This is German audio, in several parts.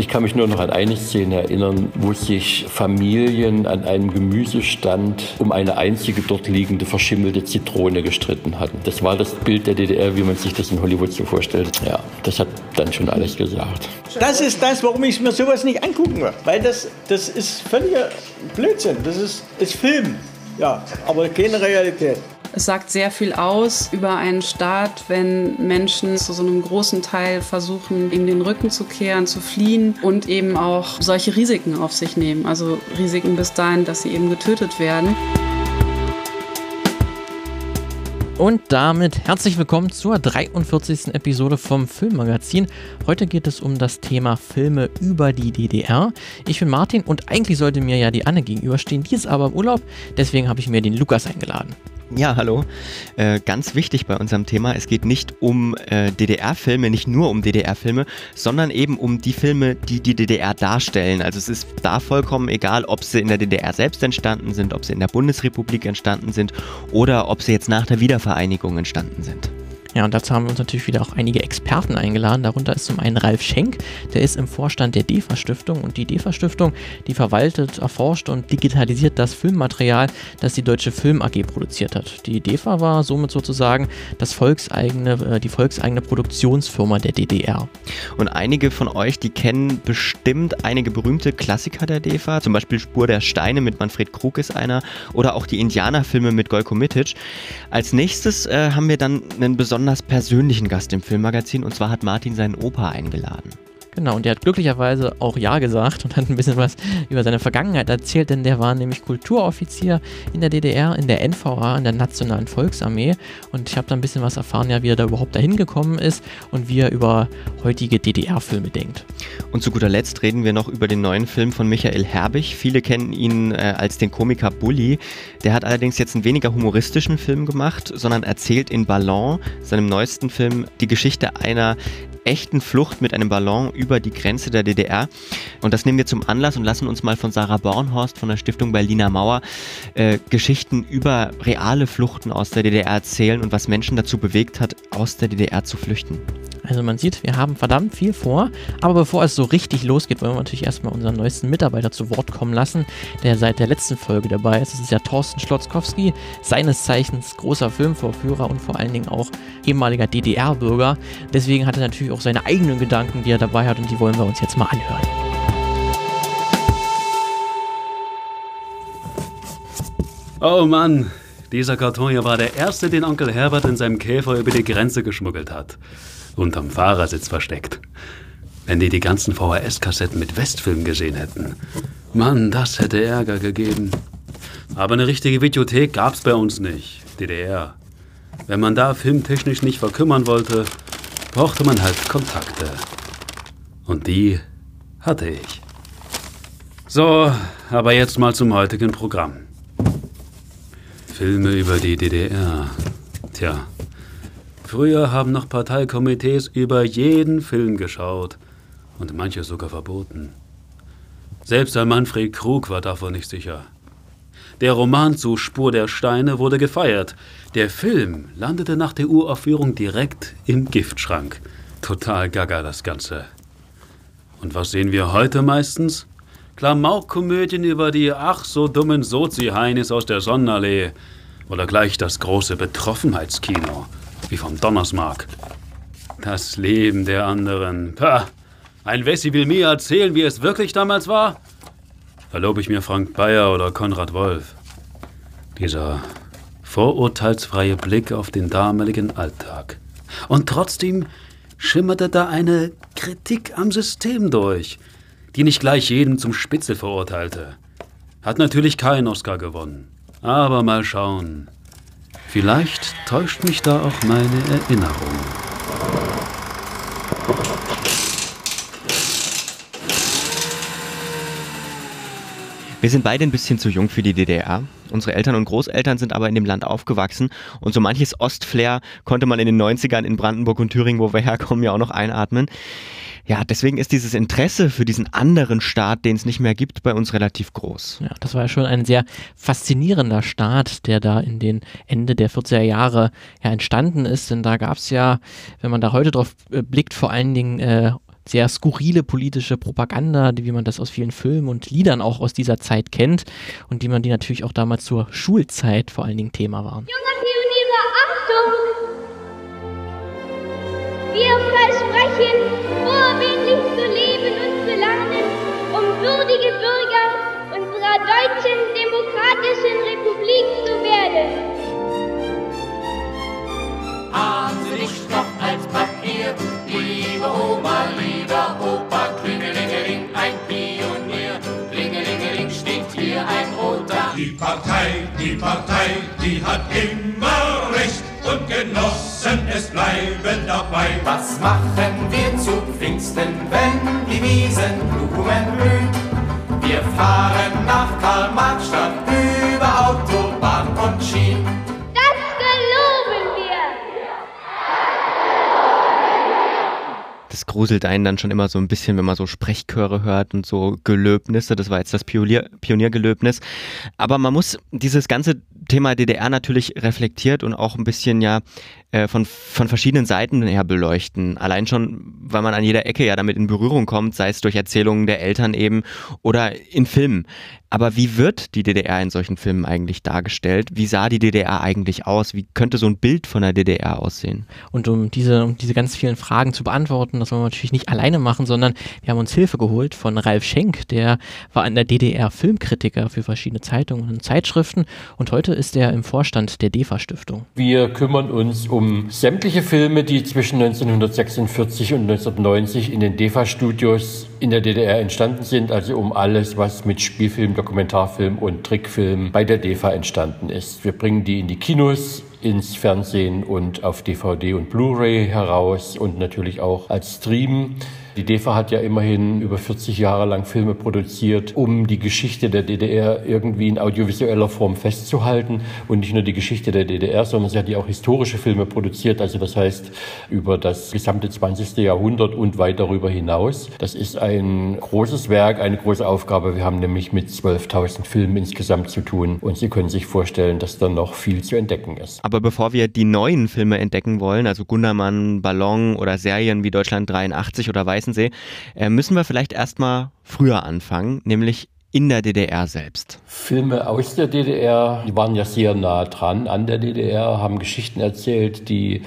Ich kann mich nur noch an eine Szene erinnern, wo sich Familien an einem Gemüsestand um eine einzige dort liegende verschimmelte Zitrone gestritten hatten. Das war das Bild der DDR, wie man sich das in Hollywood so vorstellt. Ja, das hat dann schon alles gesagt. Das ist das, warum ich mir sowas nicht angucken will. Weil das, das ist völliger Blödsinn. Das ist, ist Film. Ja, aber keine Realität. Es sagt sehr viel aus über einen Staat, wenn Menschen zu so einem großen Teil versuchen, ihm den Rücken zu kehren, zu fliehen und eben auch solche Risiken auf sich nehmen. Also Risiken bis dahin, dass sie eben getötet werden. Und damit herzlich willkommen zur 43. Episode vom Filmmagazin. Heute geht es um das Thema Filme über die DDR. Ich bin Martin und eigentlich sollte mir ja die Anne gegenüberstehen. Die ist aber im Urlaub, deswegen habe ich mir den Lukas eingeladen. Ja, hallo. Äh, ganz wichtig bei unserem Thema, es geht nicht um äh, DDR-Filme, nicht nur um DDR-Filme, sondern eben um die Filme, die die DDR darstellen. Also es ist da vollkommen egal, ob sie in der DDR selbst entstanden sind, ob sie in der Bundesrepublik entstanden sind oder ob sie jetzt nach der Wiedervereinigung entstanden sind. Ja, und dazu haben wir uns natürlich wieder auch einige Experten eingeladen. Darunter ist zum einen Ralf Schenk, der ist im Vorstand der DEFA Stiftung und die DEFA Stiftung, die verwaltet, erforscht und digitalisiert das Filmmaterial, das die Deutsche Film AG produziert hat. Die DEFA war somit sozusagen das volkseigene, äh, die volkseigene Produktionsfirma der DDR. Und einige von euch, die kennen bestimmt einige berühmte Klassiker der DEFA, zum Beispiel Spur der Steine mit Manfred Krug ist einer oder auch die Indianerfilme mit Golko Mitic. Als nächstes äh, haben wir dann einen besonderen besonders persönlichen Gast im Filmmagazin und zwar hat Martin seinen Opa eingeladen. Genau, und der hat glücklicherweise auch Ja gesagt und hat ein bisschen was über seine Vergangenheit erzählt, denn der war nämlich Kulturoffizier in der DDR, in der NVA, in der Nationalen Volksarmee. Und ich habe da ein bisschen was erfahren, ja, wie er da überhaupt dahin gekommen ist und wie er über heutige DDR-Filme denkt. Und zu guter Letzt reden wir noch über den neuen Film von Michael Herbig. Viele kennen ihn äh, als den Komiker Bully. Der hat allerdings jetzt einen weniger humoristischen Film gemacht, sondern erzählt in Ballon, seinem neuesten Film, die Geschichte einer echten Flucht mit einem Ballon über die Grenze der DDR. Und das nehmen wir zum Anlass und lassen uns mal von Sarah Bornhorst von der Stiftung Berliner Mauer äh, Geschichten über reale Fluchten aus der DDR erzählen und was Menschen dazu bewegt hat, aus der DDR zu flüchten. Also man sieht, wir haben verdammt viel vor. Aber bevor es so richtig losgeht, wollen wir natürlich erstmal unseren neuesten Mitarbeiter zu Wort kommen lassen, der seit der letzten Folge dabei ist. Das ist ja Thorsten Schlotzkowski, seines Zeichens großer Filmvorführer und vor allen Dingen auch ehemaliger DDR-Bürger. Deswegen hat er natürlich auch seine eigenen Gedanken, die er dabei hat und die wollen wir uns jetzt mal anhören. Oh Mann, dieser Karton hier war der erste, den Onkel Herbert in seinem Käfer über die Grenze geschmuggelt hat unterm Fahrersitz versteckt. Wenn die die ganzen VHS-Kassetten mit Westfilm gesehen hätten. Mann, das hätte Ärger gegeben. Aber eine richtige Videothek gab's bei uns nicht. DDR. Wenn man da filmtechnisch nicht verkümmern wollte, brauchte man halt Kontakte. Und die hatte ich. So, aber jetzt mal zum heutigen Programm. Filme über die DDR. Tja, Früher haben noch Parteikomitees über jeden Film geschaut und manche sogar verboten. Selbst ein Manfred Krug war davon nicht sicher. Der Roman zu Spur der Steine wurde gefeiert. Der Film landete nach der Uraufführung direkt im Giftschrank. Total gaga das Ganze. Und was sehen wir heute meistens? Klamaukkomödien über die ach so dummen Sozi-Heinis aus der Sonnenallee. Oder gleich das große Betroffenheitskino wie vom Donnersmark. Das Leben der anderen. Pah, ein Wessi will mir erzählen, wie es wirklich damals war? Verlob ich mir Frank Bayer oder Konrad Wolf. Dieser vorurteilsfreie Blick auf den damaligen Alltag. Und trotzdem schimmerte da eine Kritik am System durch, die nicht gleich jeden zum Spitzel verurteilte. Hat natürlich keinen Oscar gewonnen. Aber mal schauen. Vielleicht täuscht mich da auch meine Erinnerung. Wir sind beide ein bisschen zu jung für die DDR. Unsere Eltern und Großeltern sind aber in dem Land aufgewachsen und so manches Ostflair konnte man in den 90ern in Brandenburg und Thüringen, wo wir herkommen, ja auch noch einatmen. Ja, deswegen ist dieses Interesse für diesen anderen Staat, den es nicht mehr gibt, bei uns relativ groß. Ja, das war ja schon ein sehr faszinierender Staat, der da in den Ende der 40er Jahre ja entstanden ist. Denn da gab es ja, wenn man da heute drauf äh, blickt, vor allen Dingen äh, sehr skurrile politische Propaganda, wie man das aus vielen Filmen und Liedern auch aus dieser Zeit kennt und die man die natürlich auch damals zur Schulzeit vor allen Dingen Thema waren. Junge Wir versprechen, vorbildlich zu leben und zu lernen, um würdige Bürger unserer deutschen demokratischen Republik zu werden. Haben Sie nicht noch als Papier, liebe Oma, lieber Opa, Klingelingeling, ein Pionier, Klingelingeling steht hier ein roter. Die Partei, die Partei, die hat immer Recht und Genossen, es bleiben dabei. Was machen wir zu Pfingsten, wenn die Wiesenblumen blühen? Wir fahren nach Karl-Marx-Stadt über Autobahn und Schienen. Das geloben wir! Das gruselt einen dann schon immer so ein bisschen, wenn man so Sprechchöre hört und so Gelöbnisse. Das war jetzt das Pionier, Pioniergelöbnis. Aber man muss dieses ganze Thema DDR natürlich reflektiert und auch ein bisschen ja äh, von, von verschiedenen Seiten her beleuchten. Allein schon, weil man an jeder Ecke ja damit in Berührung kommt, sei es durch Erzählungen der Eltern eben oder in Filmen. Aber wie wird die DDR in solchen Filmen eigentlich dargestellt? Wie sah die DDR eigentlich aus? Wie könnte so ein Bild von der DDR aussehen? Und um diese, um diese ganz vielen Fragen zu beantworten, das wollen wir natürlich nicht alleine machen, sondern wir haben uns Hilfe geholt von Ralf Schenk, der war in der DDR Filmkritiker für verschiedene Zeitungen und Zeitschriften und heute ist er im Vorstand der DEFA-Stiftung. Wir kümmern uns um sämtliche Filme, die zwischen 1946 und 1990 in den DEFA-Studios in der DDR entstanden sind, also um alles, was mit Spielfilm, Dokumentarfilm und Trickfilm bei der DEFA entstanden ist. Wir bringen die in die Kinos, ins Fernsehen und auf DVD und Blu-ray heraus und natürlich auch als Stream. Die DEFA hat ja immerhin über 40 Jahre lang Filme produziert, um die Geschichte der DDR irgendwie in audiovisueller Form festzuhalten. Und nicht nur die Geschichte der DDR, sondern sie hat ja auch historische Filme produziert. Also das heißt über das gesamte 20. Jahrhundert und weit darüber hinaus. Das ist ein großes Werk, eine große Aufgabe. Wir haben nämlich mit 12.000 Filmen insgesamt zu tun. Und Sie können sich vorstellen, dass da noch viel zu entdecken ist. Aber bevor wir die neuen Filme entdecken wollen, also Gundermann, Ballon oder Serien wie Deutschland 83 oder Weißensee, äh, müssen wir vielleicht erstmal früher anfangen, nämlich in der DDR selbst. Filme aus der DDR, die waren ja sehr nah dran an der DDR, haben Geschichten erzählt, die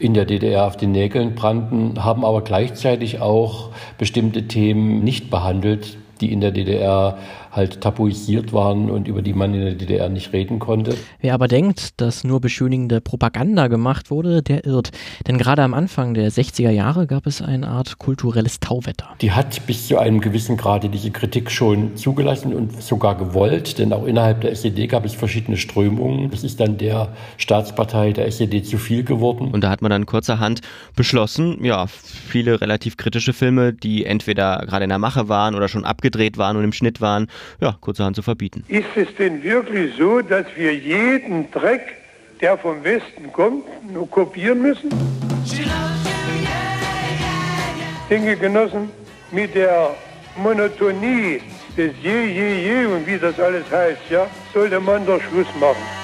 in der DDR auf den Nägeln brannten, haben aber gleichzeitig auch bestimmte Themen nicht behandelt, die in der DDR halt tabuisiert waren und über die man in der DDR nicht reden konnte. Wer aber denkt, dass nur beschönigende Propaganda gemacht wurde, der irrt. Denn gerade am Anfang der 60er Jahre gab es eine Art kulturelles Tauwetter. Die hat bis zu einem gewissen Grade diese Kritik schon zugelassen und sogar gewollt, denn auch innerhalb der SED gab es verschiedene Strömungen. Das ist dann der Staatspartei der SED zu viel geworden. Und da hat man dann kurzerhand beschlossen, ja, viele relativ kritische Filme, die entweder gerade in der Mache waren oder schon abgedreht waren und im Schnitt waren, ja, kurzerhand zu verbieten. Ist es denn wirklich so, dass wir jeden Dreck, der vom Westen kommt, nur kopieren müssen? Dinge Genossen, mit der Monotonie des Je, Je, Je und wie das alles heißt, ja, sollte man doch Schluss machen.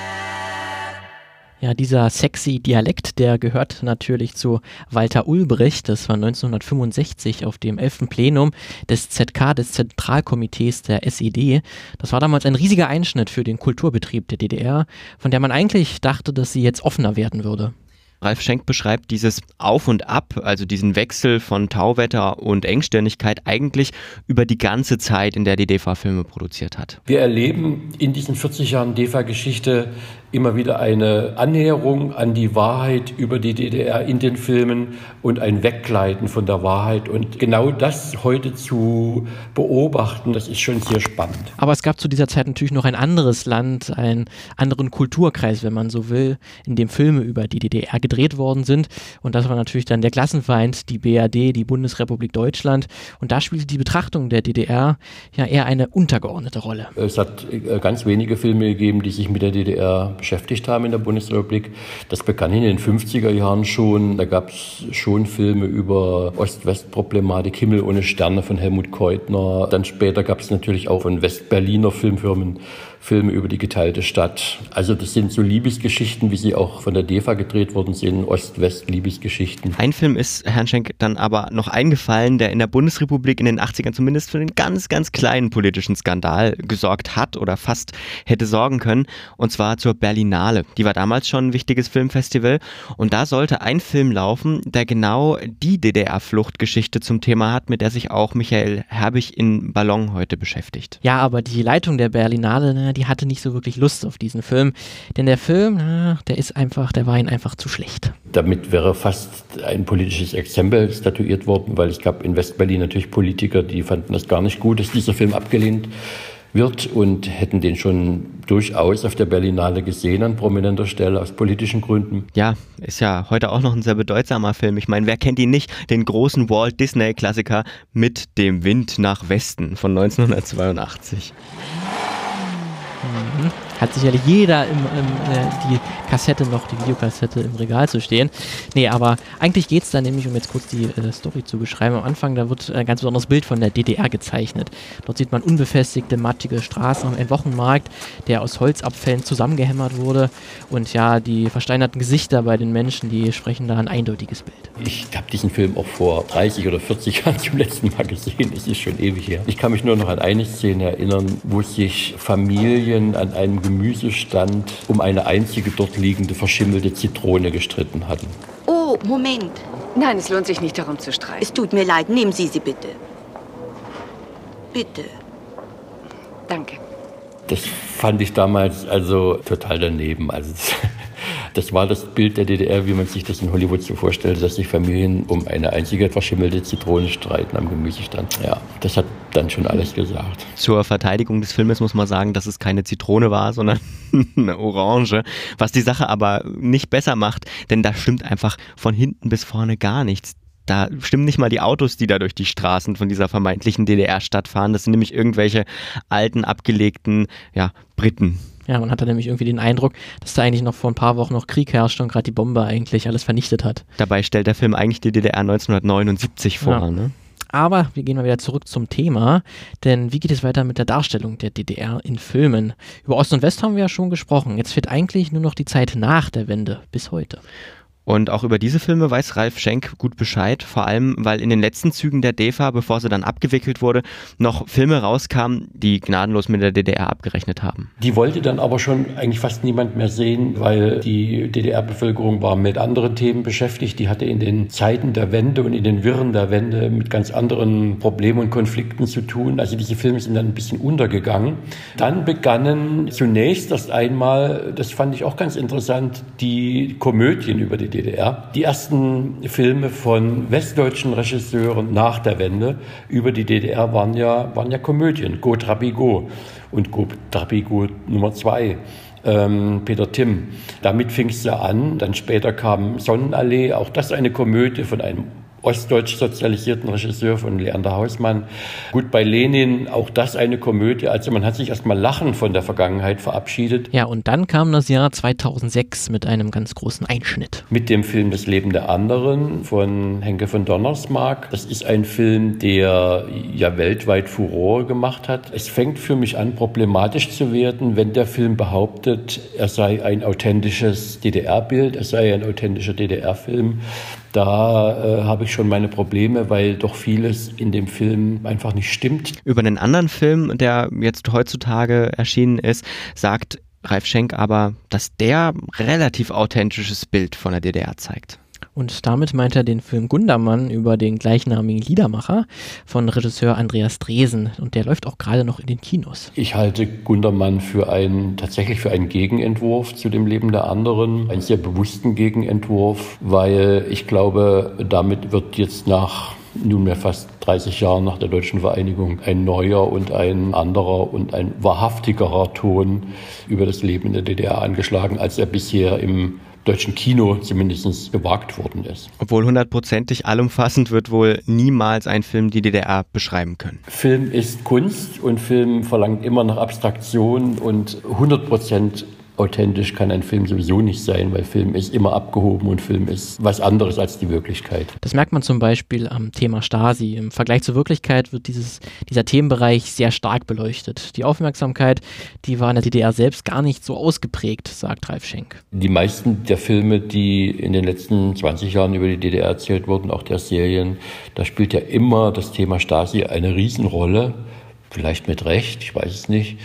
Ja, dieser sexy Dialekt, der gehört natürlich zu Walter Ulbricht. Das war 1965 auf dem 11. Plenum des ZK, des Zentralkomitees der SED. Das war damals ein riesiger Einschnitt für den Kulturbetrieb der DDR, von der man eigentlich dachte, dass sie jetzt offener werden würde. Ralf Schenk beschreibt dieses Auf und Ab, also diesen Wechsel von Tauwetter und Engstirnigkeit eigentlich über die ganze Zeit, in der die DEFA Filme produziert hat. Wir erleben in diesen 40 Jahren DEFA-Geschichte immer wieder eine Annäherung an die Wahrheit über die DDR in den Filmen und ein Weggleiten von der Wahrheit. Und genau das heute zu beobachten, das ist schon sehr spannend. Aber es gab zu dieser Zeit natürlich noch ein anderes Land, einen anderen Kulturkreis, wenn man so will, in dem Filme über die DDR gedreht worden sind. Und das war natürlich dann der Klassenfeind, die BRD, die Bundesrepublik Deutschland. Und da spielte die Betrachtung der DDR ja eher eine untergeordnete Rolle. Es hat ganz wenige Filme gegeben, die sich mit der DDR beschäftigt haben in der Bundesrepublik. Das begann in den 50er Jahren schon. Da gab es schon Filme über Ost-West-Problematik, Himmel ohne Sterne von Helmut Keutner. Dann später gab es natürlich auch von Westberliner Filmfirmen Filme über die geteilte Stadt. Also das sind so Liebesgeschichten, wie sie auch von der DEFA gedreht worden sind, Ost-West-Liebesgeschichten. Ein Film ist Herrn Schenk dann aber noch eingefallen, der in der Bundesrepublik in den 80ern zumindest für einen ganz, ganz kleinen politischen Skandal gesorgt hat oder fast hätte sorgen können, und zwar zur Berlinale. Die war damals schon ein wichtiges Filmfestival und da sollte ein Film laufen, der genau die DDR-Fluchtgeschichte zum Thema hat, mit der sich auch Michael Herbig in Ballon heute beschäftigt. Ja, aber die Leitung der Berlinale, na, die hatte nicht so wirklich Lust auf diesen Film. Denn der Film, na, der ist einfach, der war ihnen einfach zu schlecht. Damit wäre fast ein politisches Exempel statuiert worden, weil es gab in Westberlin natürlich Politiker, die fanden das gar nicht gut, dass dieser Film abgelehnt wird und hätten den schon durchaus auf der Berlinale gesehen an prominenter Stelle aus politischen Gründen. Ja, ist ja heute auch noch ein sehr bedeutsamer Film. Ich meine, wer kennt ihn nicht? Den großen Walt Disney-Klassiker mit dem Wind nach Westen von 1982. Mhm. Hat sicherlich jeder im, im, äh, die Kassette noch, die Videokassette im Regal zu stehen. Nee, aber eigentlich geht es da nämlich, um jetzt kurz die äh, Story zu beschreiben, am Anfang, da wird ein ganz besonderes Bild von der DDR gezeichnet. Dort sieht man unbefestigte, mattige Straßen, ein Wochenmarkt, der aus Holzabfällen zusammengehämmert wurde. Und ja, die versteinerten Gesichter bei den Menschen, die sprechen da ein eindeutiges Bild. Ich habe diesen Film auch vor 30 oder 40 Jahren zum letzten Mal gesehen. Es ist schon ewig her. Ich kann mich nur noch an eine Szene erinnern, wo sich Familien an einem Gemüsestand um eine einzige dort liegende verschimmelte Zitrone gestritten hatten. Oh, Moment. Nein, es lohnt sich nicht darum zu streiten. Es tut mir leid. Nehmen Sie sie bitte. Bitte. Danke. Das fand ich damals also total daneben. Also das, war das Bild der DDR, wie man sich das in Hollywood so vorstellt, dass sich Familien um eine einzige verschimmelte Zitrone streiten am Gemüsestand. Ja, das hat dann schon alles gesagt. Zur Verteidigung des Filmes muss man sagen, dass es keine Zitrone war, sondern eine Orange, was die Sache aber nicht besser macht, denn da stimmt einfach von hinten bis vorne gar nichts. Da stimmen nicht mal die Autos, die da durch die Straßen von dieser vermeintlichen DDR-Stadt fahren. Das sind nämlich irgendwelche alten, abgelegten ja, Briten. Ja, man hatte nämlich irgendwie den Eindruck, dass da eigentlich noch vor ein paar Wochen noch Krieg herrschte und gerade die Bombe eigentlich alles vernichtet hat. Dabei stellt der Film eigentlich die DDR 1979 vor. Ja. Ne? Aber wir gehen mal wieder zurück zum Thema, denn wie geht es weiter mit der Darstellung der DDR in Filmen? Über Ost und West haben wir ja schon gesprochen. Jetzt fehlt eigentlich nur noch die Zeit nach der Wende bis heute. Und auch über diese Filme weiß Ralf Schenk gut Bescheid, vor allem weil in den letzten Zügen der DEFA, bevor sie dann abgewickelt wurde, noch Filme rauskamen, die gnadenlos mit der DDR abgerechnet haben. Die wollte dann aber schon eigentlich fast niemand mehr sehen, weil die DDR-Bevölkerung war mit anderen Themen beschäftigt. Die hatte in den Zeiten der Wende und in den Wirren der Wende mit ganz anderen Problemen und Konflikten zu tun. Also diese Filme sind dann ein bisschen untergegangen. Dann begannen zunächst erst einmal, das fand ich auch ganz interessant, die Komödien über die DDR. Die ersten Filme von westdeutschen Regisseuren nach der Wende über die DDR waren ja, waren ja Komödien. Go Trapigo und Go Trapigo Nummer zwei. Ähm, Peter Timm. Damit fing es ja an. Dann später kam Sonnenallee, auch das eine Komödie von einem ostdeutsch sozialisierten Regisseur von Leander Hausmann. Gut, bei Lenin auch das eine Komödie. Also man hat sich erstmal lachen von der Vergangenheit verabschiedet. Ja, und dann kam das Jahr 2006 mit einem ganz großen Einschnitt. Mit dem Film Das Leben der anderen von Henke von Donnersmarck. Das ist ein Film, der ja weltweit Furore gemacht hat. Es fängt für mich an, problematisch zu werden, wenn der Film behauptet, er sei ein authentisches DDR-Bild, er sei ein authentischer DDR-Film. Da äh, habe ich schon meine Probleme, weil doch vieles in dem Film einfach nicht stimmt. Über einen anderen Film, der jetzt heutzutage erschienen ist, sagt Ralf Schenk aber, dass der relativ authentisches Bild von der DDR zeigt. Und damit meint er den Film Gundermann über den gleichnamigen Liedermacher von Regisseur Andreas Dresen. Und der läuft auch gerade noch in den Kinos. Ich halte Gundermann für einen, tatsächlich für einen Gegenentwurf zu dem Leben der anderen. Einen sehr bewussten Gegenentwurf, weil ich glaube, damit wird jetzt nach nunmehr fast 30 Jahren nach der deutschen Vereinigung ein neuer und ein anderer und ein wahrhaftigerer Ton über das Leben in der DDR angeschlagen, als er bisher im deutschen Kino zumindest gewagt worden ist. Obwohl hundertprozentig allumfassend wird wohl niemals ein Film die DDR beschreiben können. Film ist Kunst und Film verlangt immer nach Abstraktion und 100 Prozent authentisch kann ein Film sowieso nicht sein, weil Film ist immer abgehoben und Film ist was anderes als die Wirklichkeit. Das merkt man zum Beispiel am Thema Stasi. Im Vergleich zur Wirklichkeit wird dieses, dieser Themenbereich sehr stark beleuchtet. Die Aufmerksamkeit, die war in der DDR selbst gar nicht so ausgeprägt, sagt Ralf Schenk. Die meisten der Filme, die in den letzten 20 Jahren über die DDR erzählt wurden, auch der Serien, da spielt ja immer das Thema Stasi eine Riesenrolle. Vielleicht mit Recht, ich weiß es nicht.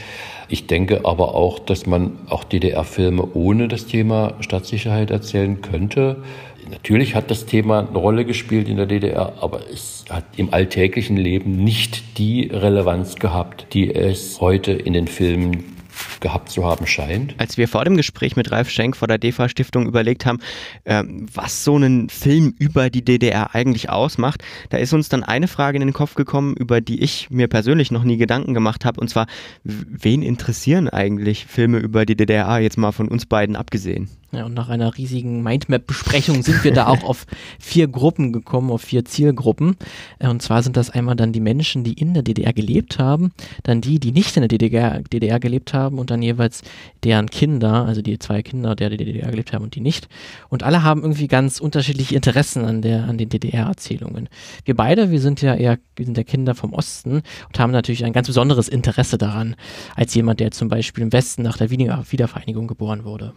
Ich denke aber auch, dass man auch DDR-Filme ohne das Thema Staatssicherheit erzählen könnte. Natürlich hat das Thema eine Rolle gespielt in der DDR, aber es hat im alltäglichen Leben nicht die Relevanz gehabt, die es heute in den Filmen gehabt zu haben scheint. Als wir vor dem Gespräch mit Ralf Schenk vor der DEFA-Stiftung überlegt haben, äh, was so einen Film über die DDR eigentlich ausmacht, da ist uns dann eine Frage in den Kopf gekommen, über die ich mir persönlich noch nie Gedanken gemacht habe, und zwar, wen interessieren eigentlich Filme über die DDR, jetzt mal von uns beiden abgesehen? Ja, und nach einer riesigen Mindmap-Besprechung sind wir da auch auf vier Gruppen gekommen, auf vier Zielgruppen. Äh, und zwar sind das einmal dann die Menschen, die in der DDR gelebt haben, dann die, die nicht in der DDR, DDR gelebt haben und dann jeweils deren Kinder, also die zwei Kinder, der die DDR gelebt haben und die nicht. Und alle haben irgendwie ganz unterschiedliche Interessen an, der, an den DDR-Erzählungen. Wir beide, wir sind ja eher, wir sind ja Kinder vom Osten und haben natürlich ein ganz besonderes Interesse daran, als jemand, der zum Beispiel im Westen nach der Wiedervereinigung geboren wurde.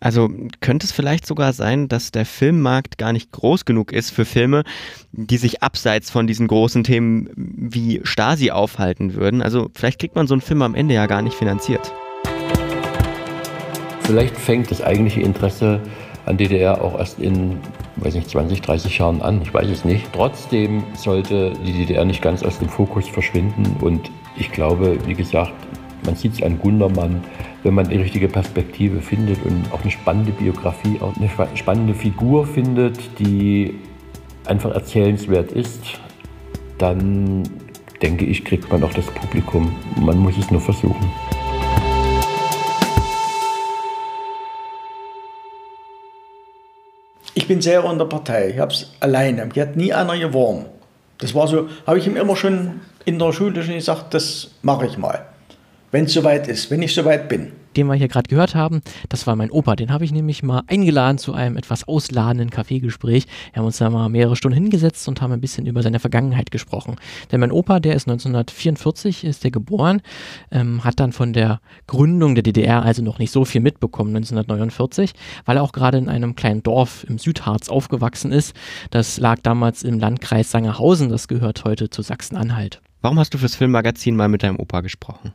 Also könnte es vielleicht sogar sein, dass der Filmmarkt gar nicht groß genug ist für Filme, die sich abseits von diesen großen Themen wie Stasi aufhalten würden. Also vielleicht kriegt man so einen Film am Ende ja gar nicht finanziert. Vielleicht fängt das eigentliche Interesse an DDR auch erst in, weiß nicht, 20, 30 Jahren an. Ich weiß es nicht. Trotzdem sollte die DDR nicht ganz aus dem Fokus verschwinden. Und ich glaube, wie gesagt, man sieht es an Gundermann, wenn man die richtige Perspektive findet und auch eine spannende Biografie, auch eine spannende Figur findet, die einfach erzählenswert ist, dann denke ich, kriegt man auch das Publikum. Man muss es nur versuchen. Ich bin sehr in der Partei. Ich habe es alleine. Mir hat nie einer geworben. Das war so, habe ich ihm immer schon in der Schule schon gesagt, das mache ich mal wenn es soweit ist, wenn ich soweit bin. Den wir hier gerade gehört haben, das war mein Opa. Den habe ich nämlich mal eingeladen zu einem etwas ausladenden Kaffeegespräch. Wir haben uns da mal mehrere Stunden hingesetzt und haben ein bisschen über seine Vergangenheit gesprochen. Denn mein Opa, der ist 1944, ist der geboren, ähm, hat dann von der Gründung der DDR also noch nicht so viel mitbekommen, 1949, weil er auch gerade in einem kleinen Dorf im Südharz aufgewachsen ist. Das lag damals im Landkreis Sangerhausen, das gehört heute zu Sachsen-Anhalt. Warum hast du fürs Filmmagazin mal mit deinem Opa gesprochen?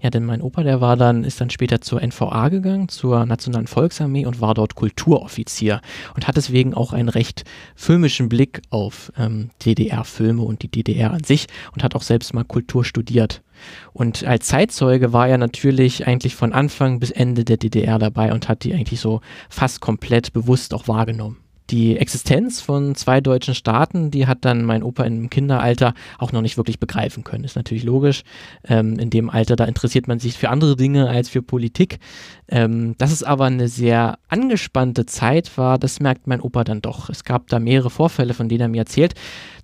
Ja, denn mein Opa, der war dann, ist dann später zur NVA gegangen, zur Nationalen Volksarmee und war dort Kulturoffizier und hat deswegen auch einen recht filmischen Blick auf ähm, DDR-Filme und die DDR an sich und hat auch selbst mal Kultur studiert. Und als Zeitzeuge war er natürlich eigentlich von Anfang bis Ende der DDR dabei und hat die eigentlich so fast komplett bewusst auch wahrgenommen die Existenz von zwei deutschen Staaten, die hat dann mein Opa im Kinderalter auch noch nicht wirklich begreifen können. Ist natürlich logisch. Ähm, in dem Alter, da interessiert man sich für andere Dinge als für Politik. Ähm, dass es aber eine sehr angespannte Zeit war, das merkt mein Opa dann doch. Es gab da mehrere Vorfälle, von denen er mir erzählt.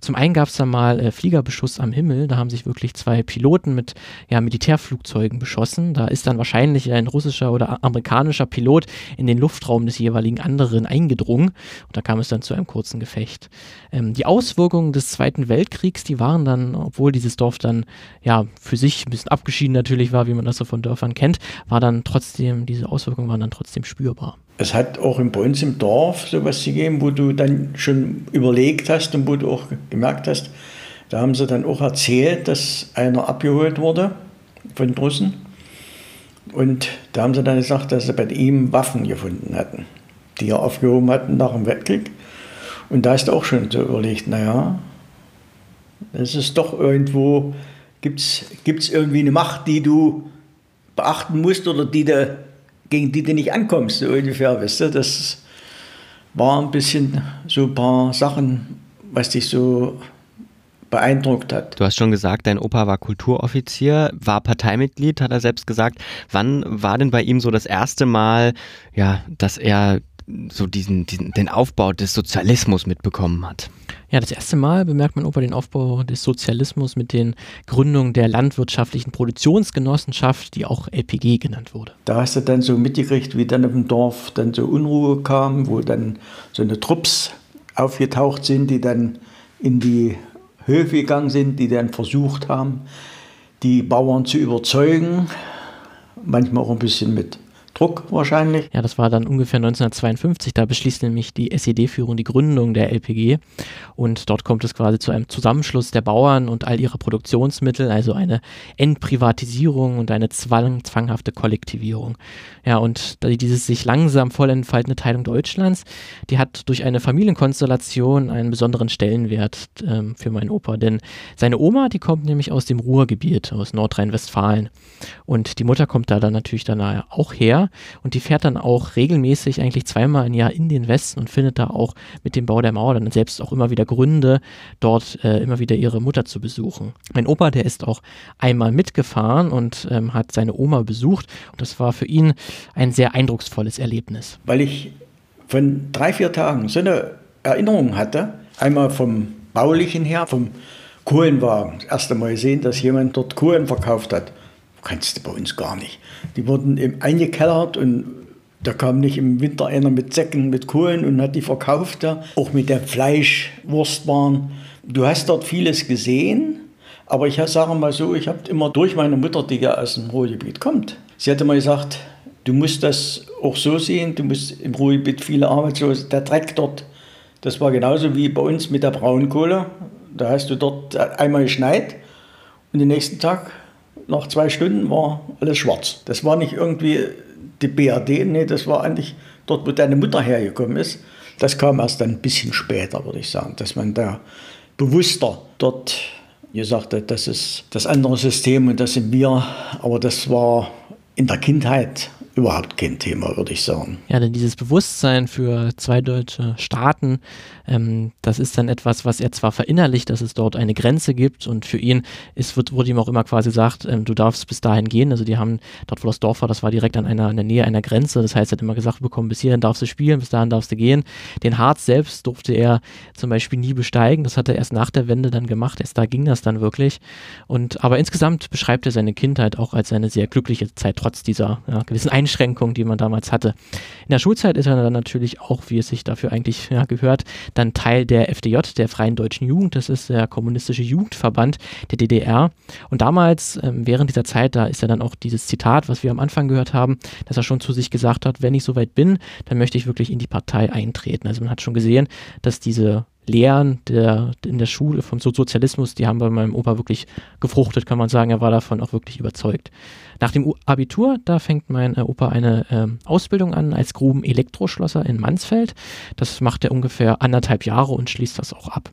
Zum einen gab es da mal äh, Fliegerbeschuss am Himmel. Da haben sich wirklich zwei Piloten mit ja, Militärflugzeugen beschossen. Da ist dann wahrscheinlich ein russischer oder amerikanischer Pilot in den Luftraum des jeweiligen anderen eingedrungen. Und da kam es dann zu einem kurzen Gefecht. Ähm, die Auswirkungen des Zweiten Weltkriegs, die waren dann, obwohl dieses Dorf dann ja für sich ein bisschen abgeschieden natürlich war, wie man das so von Dörfern kennt, war dann trotzdem diese Auswirkungen waren dann trotzdem spürbar. Es hat auch bei uns im Dorf sowas gegeben, wo du dann schon überlegt hast und wo du auch gemerkt hast, da haben sie dann auch erzählt, dass einer abgeholt wurde von Russen. Und da haben sie dann gesagt, dass sie bei ihm Waffen gefunden hatten, die er aufgehoben hatten nach dem Weltkrieg. Und da du auch schon so überlegt, naja, es ist doch irgendwo, gibt es irgendwie eine Macht, die du beachten musst oder die du gegen die du nicht ankommst, so ungefähr, weißt du, das war ein bisschen so ein paar Sachen, was dich so beeindruckt hat. Du hast schon gesagt, dein Opa war Kulturoffizier, war Parteimitglied, hat er selbst gesagt. Wann war denn bei ihm so das erste Mal, ja, dass er so diesen, diesen, den Aufbau des Sozialismus mitbekommen hat. Ja, das erste Mal bemerkt man Opa den Aufbau des Sozialismus mit den Gründungen der landwirtschaftlichen Produktionsgenossenschaft, die auch LPG genannt wurde. Da hast du dann so mitgekriegt, wie dann im Dorf dann so Unruhe kam, wo dann so eine Trupps aufgetaucht sind, die dann in die Höfe gegangen sind, die dann versucht haben, die Bauern zu überzeugen, manchmal auch ein bisschen mit Druck wahrscheinlich. Ja, das war dann ungefähr 1952. Da beschließt nämlich die SED-Führung die Gründung der LPG. Und dort kommt es quasi zu einem Zusammenschluss der Bauern und all ihrer Produktionsmittel, also eine Entprivatisierung und eine zwang zwanghafte Kollektivierung. Ja, und dieses sich langsam voll entfaltende Teilung Deutschlands, die hat durch eine Familienkonstellation einen besonderen Stellenwert ähm, für meinen Opa. Denn seine Oma, die kommt nämlich aus dem Ruhrgebiet, aus Nordrhein-Westfalen. Und die Mutter kommt da dann natürlich dann auch her und die fährt dann auch regelmäßig eigentlich zweimal im Jahr in den Westen und findet da auch mit dem Bau der Mauer dann selbst auch immer wieder Gründe, dort äh, immer wieder ihre Mutter zu besuchen. Mein Opa, der ist auch einmal mitgefahren und ähm, hat seine Oma besucht und das war für ihn ein sehr eindrucksvolles Erlebnis. Weil ich von drei, vier Tagen so eine Erinnerung hatte, einmal vom Baulichen her, vom Kohlenwagen. Das erste Mal gesehen, dass jemand dort Kohlen verkauft hat. Kannst du bei uns gar nicht. Die wurden eben eingekellert und da kam nicht im Winter einer mit Säcken, mit Kohlen und hat die verkauft. Ja. Auch mit der Fleischwurstbahn. Du hast dort vieles gesehen, aber ich sage mal so, ich habe immer durch meine Mutter, die ja aus dem Ruhrgebiet kommt, sie hatte mal gesagt, du musst das auch so sehen, du musst im Ruhrgebiet viele Arbeitslose, der Dreck dort, das war genauso wie bei uns mit der Braunkohle. Da hast du dort einmal geschneit und den nächsten Tag nach zwei Stunden war alles schwarz. Das war nicht irgendwie die BRD, nee, das war eigentlich dort, wo deine Mutter hergekommen ist. Das kam erst ein bisschen später, würde ich sagen, dass man da bewusster dort gesagt hat, das ist das andere System und das sind wir. Aber das war in der Kindheit überhaupt kein Thema, würde ich sagen. Ja, denn dieses Bewusstsein für zwei deutsche Staaten, ähm, das ist dann etwas, was er zwar verinnerlicht, dass es dort eine Grenze gibt und für ihn ist, wird, wurde ihm auch immer quasi gesagt, ähm, du darfst bis dahin gehen. Also die haben, dort wo das Dorf war, das war direkt an einer, in der Nähe einer Grenze. Das heißt, er hat immer gesagt bekommen, bis hierhin darfst du spielen, bis dahin darfst du gehen. Den Harz selbst durfte er zum Beispiel nie besteigen. Das hat er erst nach der Wende dann gemacht. Erst da ging das dann wirklich. Und aber insgesamt beschreibt er seine Kindheit auch als eine sehr glückliche Zeit, trotz dieser ja, gewissen Einschränkungen Einschränkungen, die man damals hatte. In der Schulzeit ist er dann natürlich auch, wie es sich dafür eigentlich ja, gehört, dann Teil der FDJ, der Freien Deutschen Jugend. Das ist der kommunistische Jugendverband der DDR. Und damals, ähm, während dieser Zeit, da ist ja dann auch dieses Zitat, was wir am Anfang gehört haben, dass er schon zu sich gesagt hat, wenn ich soweit bin, dann möchte ich wirklich in die Partei eintreten. Also man hat schon gesehen, dass diese Lehren der, in der Schule vom Sozialismus, die haben bei meinem Opa wirklich gefruchtet, kann man sagen. Er war davon auch wirklich überzeugt. Nach dem Abitur, da fängt mein äh, Opa eine äh, Ausbildung an als Gruben-Elektroschlosser in Mansfeld. Das macht er ungefähr anderthalb Jahre und schließt das auch ab.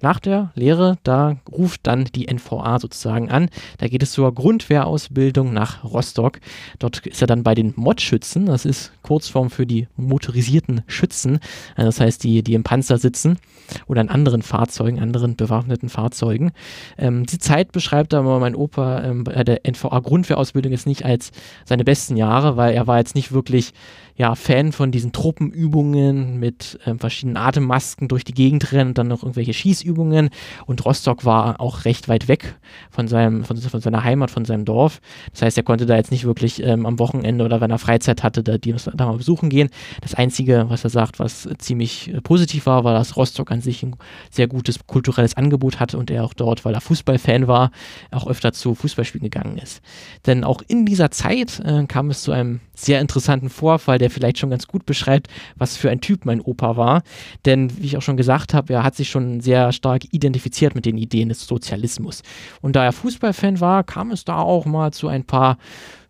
Nach der Lehre, da ruft dann die NVA sozusagen an. Da geht es zur Grundwehrausbildung nach Rostock. Dort ist er dann bei den Modschützen. Das ist Kurzform für die motorisierten Schützen. Also das heißt, die, die im Panzer sitzen oder in anderen Fahrzeugen, anderen bewaffneten Fahrzeugen. Ähm, die Zeit beschreibt aber mein Opa ähm, bei der NVA Grundwehrausbildung jetzt nicht als seine besten Jahre, weil er war jetzt nicht wirklich ja, Fan von diesen Truppenübungen mit ähm, verschiedenen Atemmasken durch die Gegend rennen und dann noch irgendwelche Schießübungen. Und Rostock war auch recht weit weg von, seinem, von, von seiner Heimat, von seinem Dorf. Das heißt, er konnte da jetzt nicht wirklich ähm, am Wochenende oder wenn er Freizeit hatte, da, die, da mal besuchen gehen. Das Einzige, was er sagt, was ziemlich äh, positiv war, war, dass Rostock an sich ein sehr gutes kulturelles Angebot hatte und er auch dort, weil er Fußballfan war, auch öfter zu Fußballspielen gegangen ist. Denn auch in dieser Zeit äh, kam es zu einem sehr interessanten Vorfall, der vielleicht schon ganz gut beschreibt, was für ein Typ mein Opa war. Denn, wie ich auch schon gesagt habe, er hat sich schon sehr stark identifiziert mit den Ideen des Sozialismus. Und da er Fußballfan war, kam es da auch mal zu ein paar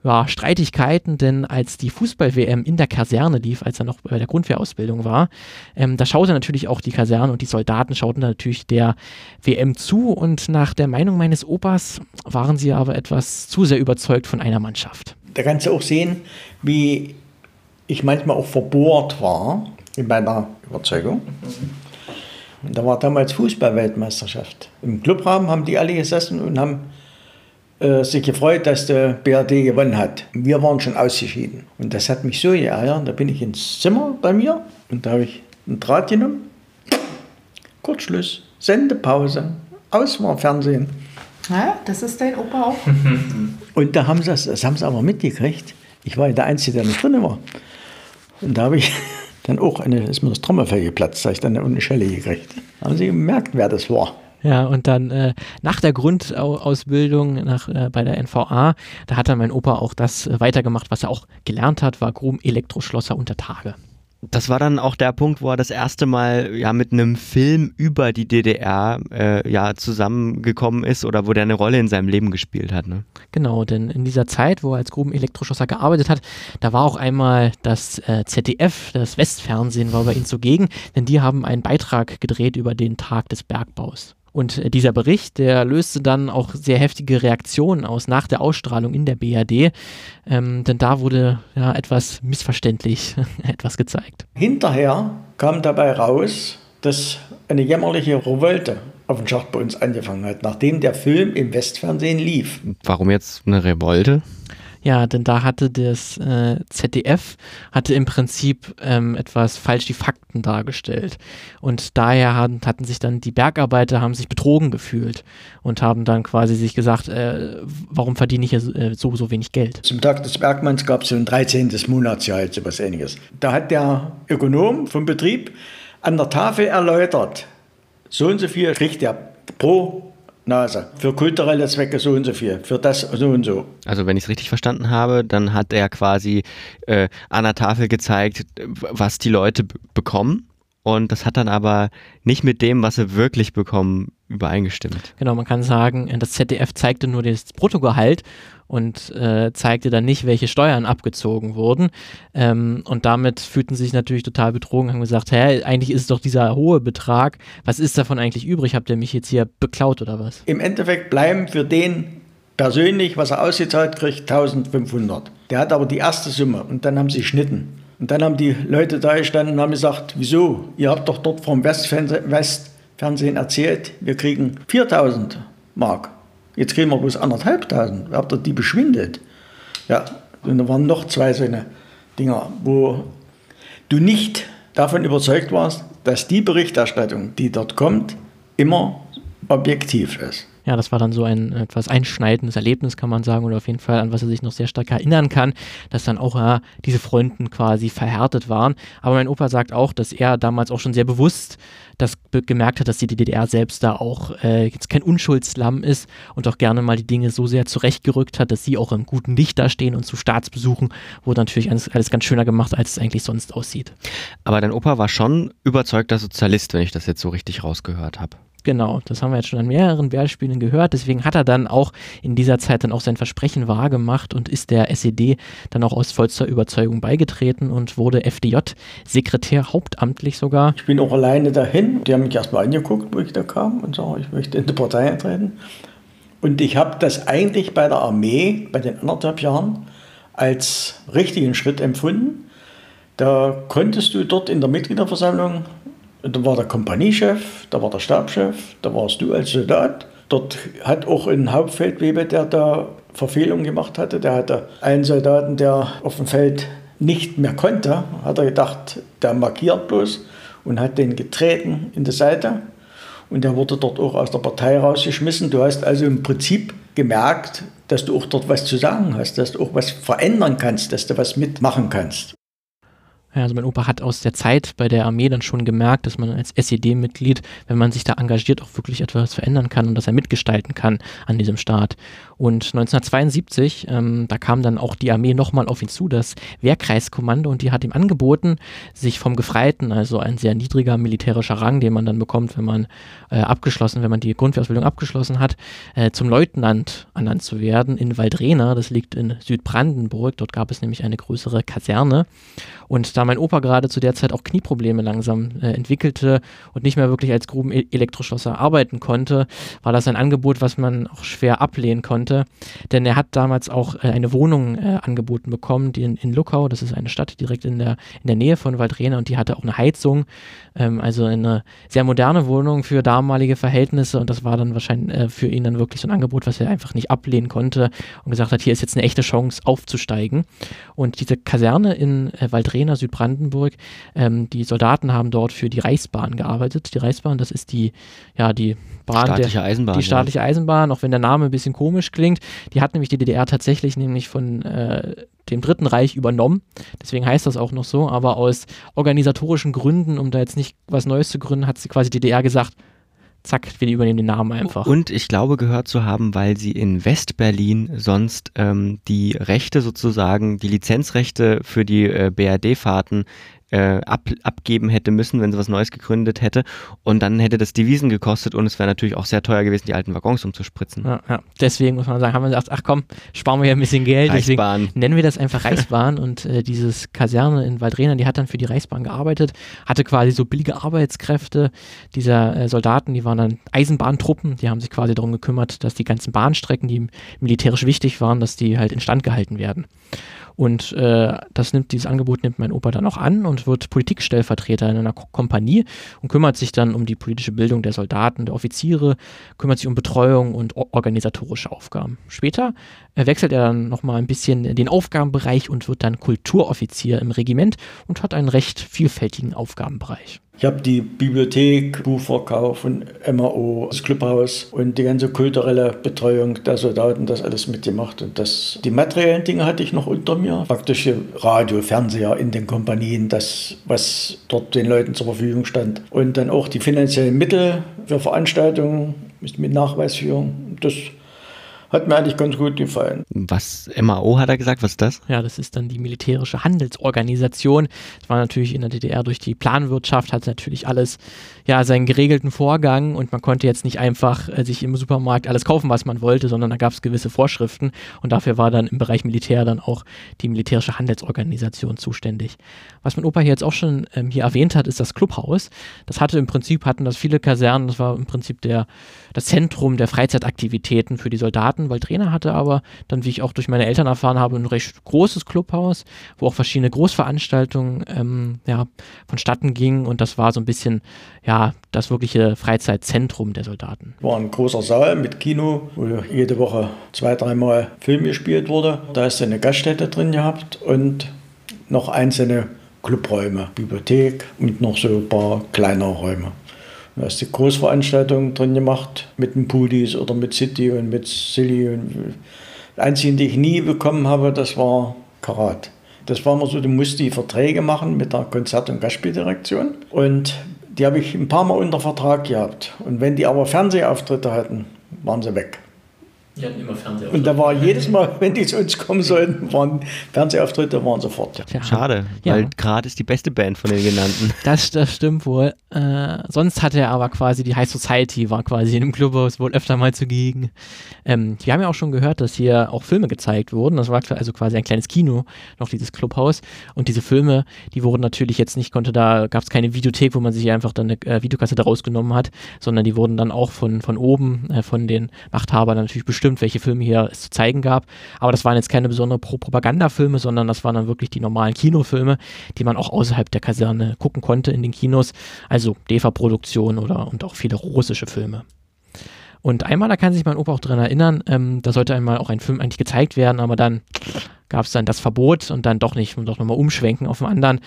ja, Streitigkeiten, denn als die Fußball-WM in der Kaserne lief, als er noch bei der Grundwehrausbildung war, ähm, da schaute natürlich auch die Kaserne und die Soldaten schauten natürlich der WM zu und nach der Meinung meines Opas waren sie aber etwas zu sehr überzeugt von einer Mannschaft. Da kannst du auch sehen, wie ich manchmal auch verbohrt war in meiner Überzeugung. Und da war damals Fußballweltmeisterschaft. Im Clubraum haben die alle gesessen und haben äh, sich gefreut, dass der BRD gewonnen hat. Wir waren schon ausgeschieden. Und das hat mich so geärgert. Da bin ich ins Zimmer bei mir und da habe ich einen Draht genommen. Kurzschluss, Sendepause, aus war Fernsehen. Ja, das ist dein Opa auch. Und da haben sie das, das haben sie aber mitgekriegt. Ich war ja der Einzige, der nicht drin war. Und da habe ich dann auch eine, ist mir das Trommelfell geplatzt, da habe ich dann eine Schelle gekriegt. Haben sie gemerkt, wer das war. Ja, und dann äh, nach der Grundausbildung nach, äh, bei der NVA, da hat dann mein Opa auch das äh, weitergemacht, was er auch gelernt hat, war Grum Elektroschlosser unter Tage. Das war dann auch der Punkt, wo er das erste Mal ja mit einem Film über die DDR äh, ja zusammengekommen ist oder wo der eine Rolle in seinem Leben gespielt hat. Ne? Genau, denn in dieser Zeit, wo er als Gruben-Elektroschlosser gearbeitet hat, da war auch einmal das äh, ZDF, das Westfernsehen war bei ihm zugegen, denn die haben einen Beitrag gedreht über den Tag des Bergbaus. Und äh, dieser Bericht, der löste dann auch sehr heftige Reaktionen aus nach der Ausstrahlung in der BRD, ähm, denn da wurde ja etwas missverständlich etwas gezeigt. Hinterher kam dabei raus, dass eine jämmerliche Revolte auf dem Schacht bei uns angefangen hat, nachdem der Film im Westfernsehen lief. Warum jetzt eine Revolte? Ja, denn da hatte das äh, ZDF hatte im Prinzip ähm, etwas falsch die Fakten dargestellt und daher hatten, hatten sich dann die Bergarbeiter haben sich betrogen gefühlt und haben dann quasi sich gesagt, äh, warum verdiene ich äh, so so wenig Geld? Zum Tag des Bergmanns gab es so ein 13. Monatsgehalt, so was ähnliches. Da hat der Ökonom vom Betrieb an der Tafel erläutert, so und so viel kriegt er pro Nase. Für kulturelle Zwecke so und so viel, für das so und so. Also wenn ich es richtig verstanden habe, dann hat er quasi äh, an der Tafel gezeigt, was die Leute bekommen. Und das hat dann aber nicht mit dem, was sie wirklich bekommen, übereingestimmt. Genau, man kann sagen, das ZDF zeigte nur das Bruttogehalt und äh, zeigte dann nicht, welche Steuern abgezogen wurden. Ähm, und damit fühlten sie sich natürlich total betrogen, haben gesagt, hä, eigentlich ist doch dieser hohe Betrag, was ist davon eigentlich übrig? Habt ihr mich jetzt hier beklaut oder was? Im Endeffekt bleiben für den persönlich, was er ausgezahlt kriegt, 1500. Der hat aber die erste Summe und dann haben sie schnitten. Und dann haben die Leute da gestanden und haben gesagt, wieso? Ihr habt doch dort vom Westfernsehen erzählt, wir kriegen 4000 Mark. Jetzt kriegen wir bloß anderthalbtausend. Habt ihr die beschwindet? Ja, und da waren noch zwei so eine Dinger, wo du nicht davon überzeugt warst, dass die Berichterstattung, die dort kommt, immer objektiv ist. Ja, das war dann so ein etwas einschneidendes Erlebnis, kann man sagen, oder auf jeden Fall, an was er sich noch sehr stark erinnern kann, dass dann auch ja, diese Fronten quasi verhärtet waren. Aber mein Opa sagt auch, dass er damals auch schon sehr bewusst das gemerkt hat, dass die DDR selbst da auch äh, jetzt kein Unschuldslamm ist und auch gerne mal die Dinge so sehr zurechtgerückt hat, dass sie auch im guten Licht dastehen und zu Staatsbesuchen wurde natürlich alles, alles ganz schöner gemacht, als es eigentlich sonst aussieht. Aber dein Opa war schon überzeugter Sozialist, wenn ich das jetzt so richtig rausgehört habe. Genau, das haben wir jetzt schon an mehreren Beispielen gehört. Deswegen hat er dann auch in dieser Zeit dann auch sein Versprechen wahrgemacht und ist der SED dann auch aus vollster Überzeugung beigetreten und wurde FDJ-Sekretär, hauptamtlich sogar. Ich bin auch alleine dahin. Die haben mich erstmal angeguckt, wo ich da kam und so, ich möchte in die Partei eintreten. Und ich habe das eigentlich bei der Armee, bei den anderthalb Jahren, als richtigen Schritt empfunden. Da konntest du dort in der Mitgliederversammlung da war der Kompaniechef, da war der Stabschef, da warst du als Soldat. Dort hat auch ein Hauptfeldwebel, der da Verfehlungen gemacht hatte, der hatte einen Soldaten, der auf dem Feld nicht mehr konnte, hat er gedacht, der markiert bloß und hat den getreten in die Seite. Und der wurde dort auch aus der Partei rausgeschmissen. Du hast also im Prinzip gemerkt, dass du auch dort was zu sagen hast, dass du auch was verändern kannst, dass du was mitmachen kannst. Ja, also mein Opa hat aus der Zeit bei der Armee dann schon gemerkt, dass man als SED-Mitglied, wenn man sich da engagiert, auch wirklich etwas verändern kann und dass er mitgestalten kann an diesem Staat. Und 1972, ähm, da kam dann auch die Armee nochmal auf ihn zu, das Wehrkreiskommando, und die hat ihm angeboten, sich vom Gefreiten, also ein sehr niedriger militärischer Rang, den man dann bekommt, wenn man äh, abgeschlossen, wenn man die Grundwehrausbildung abgeschlossen hat, äh, zum Leutnant ernannt zu werden in Waldrena, das liegt in Südbrandenburg, dort gab es nämlich eine größere Kaserne. Und da mein Opa gerade zu der Zeit auch Knieprobleme langsam äh, entwickelte und nicht mehr wirklich als Grubenelektroschlosser arbeiten konnte, war das ein Angebot, was man auch schwer ablehnen konnte. Denn er hat damals auch äh, eine Wohnung äh, angeboten bekommen, die in, in Luckau, das ist eine Stadt direkt in der, in der Nähe von Waldrena und die hatte auch eine Heizung, ähm, also eine sehr moderne Wohnung für damalige Verhältnisse und das war dann wahrscheinlich äh, für ihn dann wirklich so ein Angebot, was er einfach nicht ablehnen konnte und gesagt hat, hier ist jetzt eine echte Chance aufzusteigen. Und diese Kaserne in äh, Waldrena, Südbrandenburg, ähm, die Soldaten haben dort für die Reichsbahn gearbeitet. Die Reichsbahn, das ist die, ja, die Bahn Staatliche der, Eisenbahn, Die staatliche Eisenbahn, auch wenn der Name ein bisschen komisch klingt. Die hat nämlich die DDR tatsächlich nämlich von äh, dem Dritten Reich übernommen. Deswegen heißt das auch noch so. Aber aus organisatorischen Gründen, um da jetzt nicht was Neues zu gründen, hat sie quasi die DDR gesagt, zack, wir übernehmen den Namen einfach. Und ich glaube gehört zu haben, weil sie in Westberlin sonst ähm, die Rechte sozusagen, die Lizenzrechte für die äh, BRD-Fahrten äh, ab, abgeben hätte müssen, wenn sie was Neues gegründet hätte. Und dann hätte das Devisen gekostet und es wäre natürlich auch sehr teuer gewesen, die alten Waggons umzuspritzen. Ja, ja. Deswegen muss man sagen, haben wir gesagt, ach komm, sparen wir ja ein bisschen Geld. Reichsbahn. Deswegen nennen wir das einfach Reichsbahn. und äh, dieses Kaserne in Waldrena, die hat dann für die Reichsbahn gearbeitet, hatte quasi so billige Arbeitskräfte. Dieser äh, Soldaten, die waren dann Eisenbahntruppen, die haben sich quasi darum gekümmert, dass die ganzen Bahnstrecken, die militärisch wichtig waren, dass die halt instand gehalten werden. Und äh, das nimmt dieses Angebot nimmt mein Opa dann auch an und wird Politikstellvertreter in einer Ko Kompanie und kümmert sich dann um die politische Bildung der Soldaten, der Offiziere, kümmert sich um Betreuung und organisatorische Aufgaben. Später äh, wechselt er dann nochmal ein bisschen den Aufgabenbereich und wird dann Kulturoffizier im Regiment und hat einen recht vielfältigen Aufgabenbereich. Ich habe die Bibliothek, Buchverkauf und MAO, das Clubhaus und die ganze kulturelle Betreuung der Soldaten, das alles mitgemacht. Und das, die materiellen Dinge hatte ich noch unter mir. Praktisch Radio, Fernseher in den Kompanien, das, was dort den Leuten zur Verfügung stand. Und dann auch die finanziellen Mittel für Veranstaltungen mit Nachweisführung. Das hat mir eigentlich ganz gut gefallen. Was MAO hat er gesagt? Was ist das? Ja, das ist dann die militärische Handelsorganisation. Das war natürlich in der DDR durch die Planwirtschaft, hat natürlich alles, ja, seinen geregelten Vorgang und man konnte jetzt nicht einfach äh, sich im Supermarkt alles kaufen, was man wollte, sondern da gab es gewisse Vorschriften und dafür war dann im Bereich Militär dann auch die militärische Handelsorganisation zuständig. Was mein Opa hier jetzt auch schon ähm, hier erwähnt hat, ist das Clubhaus. Das hatte im Prinzip, hatten das viele Kasernen, das war im Prinzip der, das Zentrum der Freizeitaktivitäten für die Soldaten, weil Trainer hatte aber dann, wie ich auch durch meine Eltern erfahren habe, ein recht großes Clubhaus, wo auch verschiedene Großveranstaltungen ähm, ja, vonstatten gingen und das war so ein bisschen ja, das wirkliche Freizeitzentrum der Soldaten. War ein großer Saal mit Kino, wo jede Woche zwei, dreimal Film gespielt wurde. Da du eine Gaststätte drin gehabt und noch einzelne Clubräume, Bibliothek und noch so ein paar kleinere Räume. Du hast die Großveranstaltungen drin gemacht mit den Pudis oder mit City und mit Silly. Und die einzigen, die ich nie bekommen habe, das war Karat. Das war immer so, du musst die Verträge machen mit der Konzert- und Gastspieldirektion. Und die habe ich ein paar Mal unter Vertrag gehabt. Und wenn die aber Fernsehauftritte hatten, waren sie weg. Die hatten immer Fernsehauftritte. Und da war jedes Mal, wenn die zu uns kommen sollten, waren Fernsehauftritte, waren sofort. Ja. Schade, ja. weil Grad ist die beste Band von den genannten. Das, das stimmt wohl. Äh, sonst hatte er aber quasi die High Society, war quasi in dem Clubhaus wohl öfter mal zugegen. Ähm, wir haben ja auch schon gehört, dass hier auch Filme gezeigt wurden. Das war also quasi ein kleines Kino, noch dieses Clubhaus. Und diese Filme, die wurden natürlich jetzt nicht, konnte da, gab es keine Videothek, wo man sich einfach dann eine äh, Videokassette rausgenommen hat, sondern die wurden dann auch von, von oben, äh, von den Machthabern natürlich bestimmt bestimmt, welche Filme hier es zu zeigen gab. Aber das waren jetzt keine besonderen Pro Propagandafilme, sondern das waren dann wirklich die normalen Kinofilme, die man auch außerhalb der Kaserne gucken konnte in den Kinos. Also DEFA-Produktion oder und auch viele russische Filme. Und einmal, da kann sich mein Opa auch dran erinnern, ähm, da sollte einmal auch ein Film eigentlich gezeigt werden, aber dann gab es dann das Verbot und dann doch nicht und doch nochmal umschwenken auf den anderen.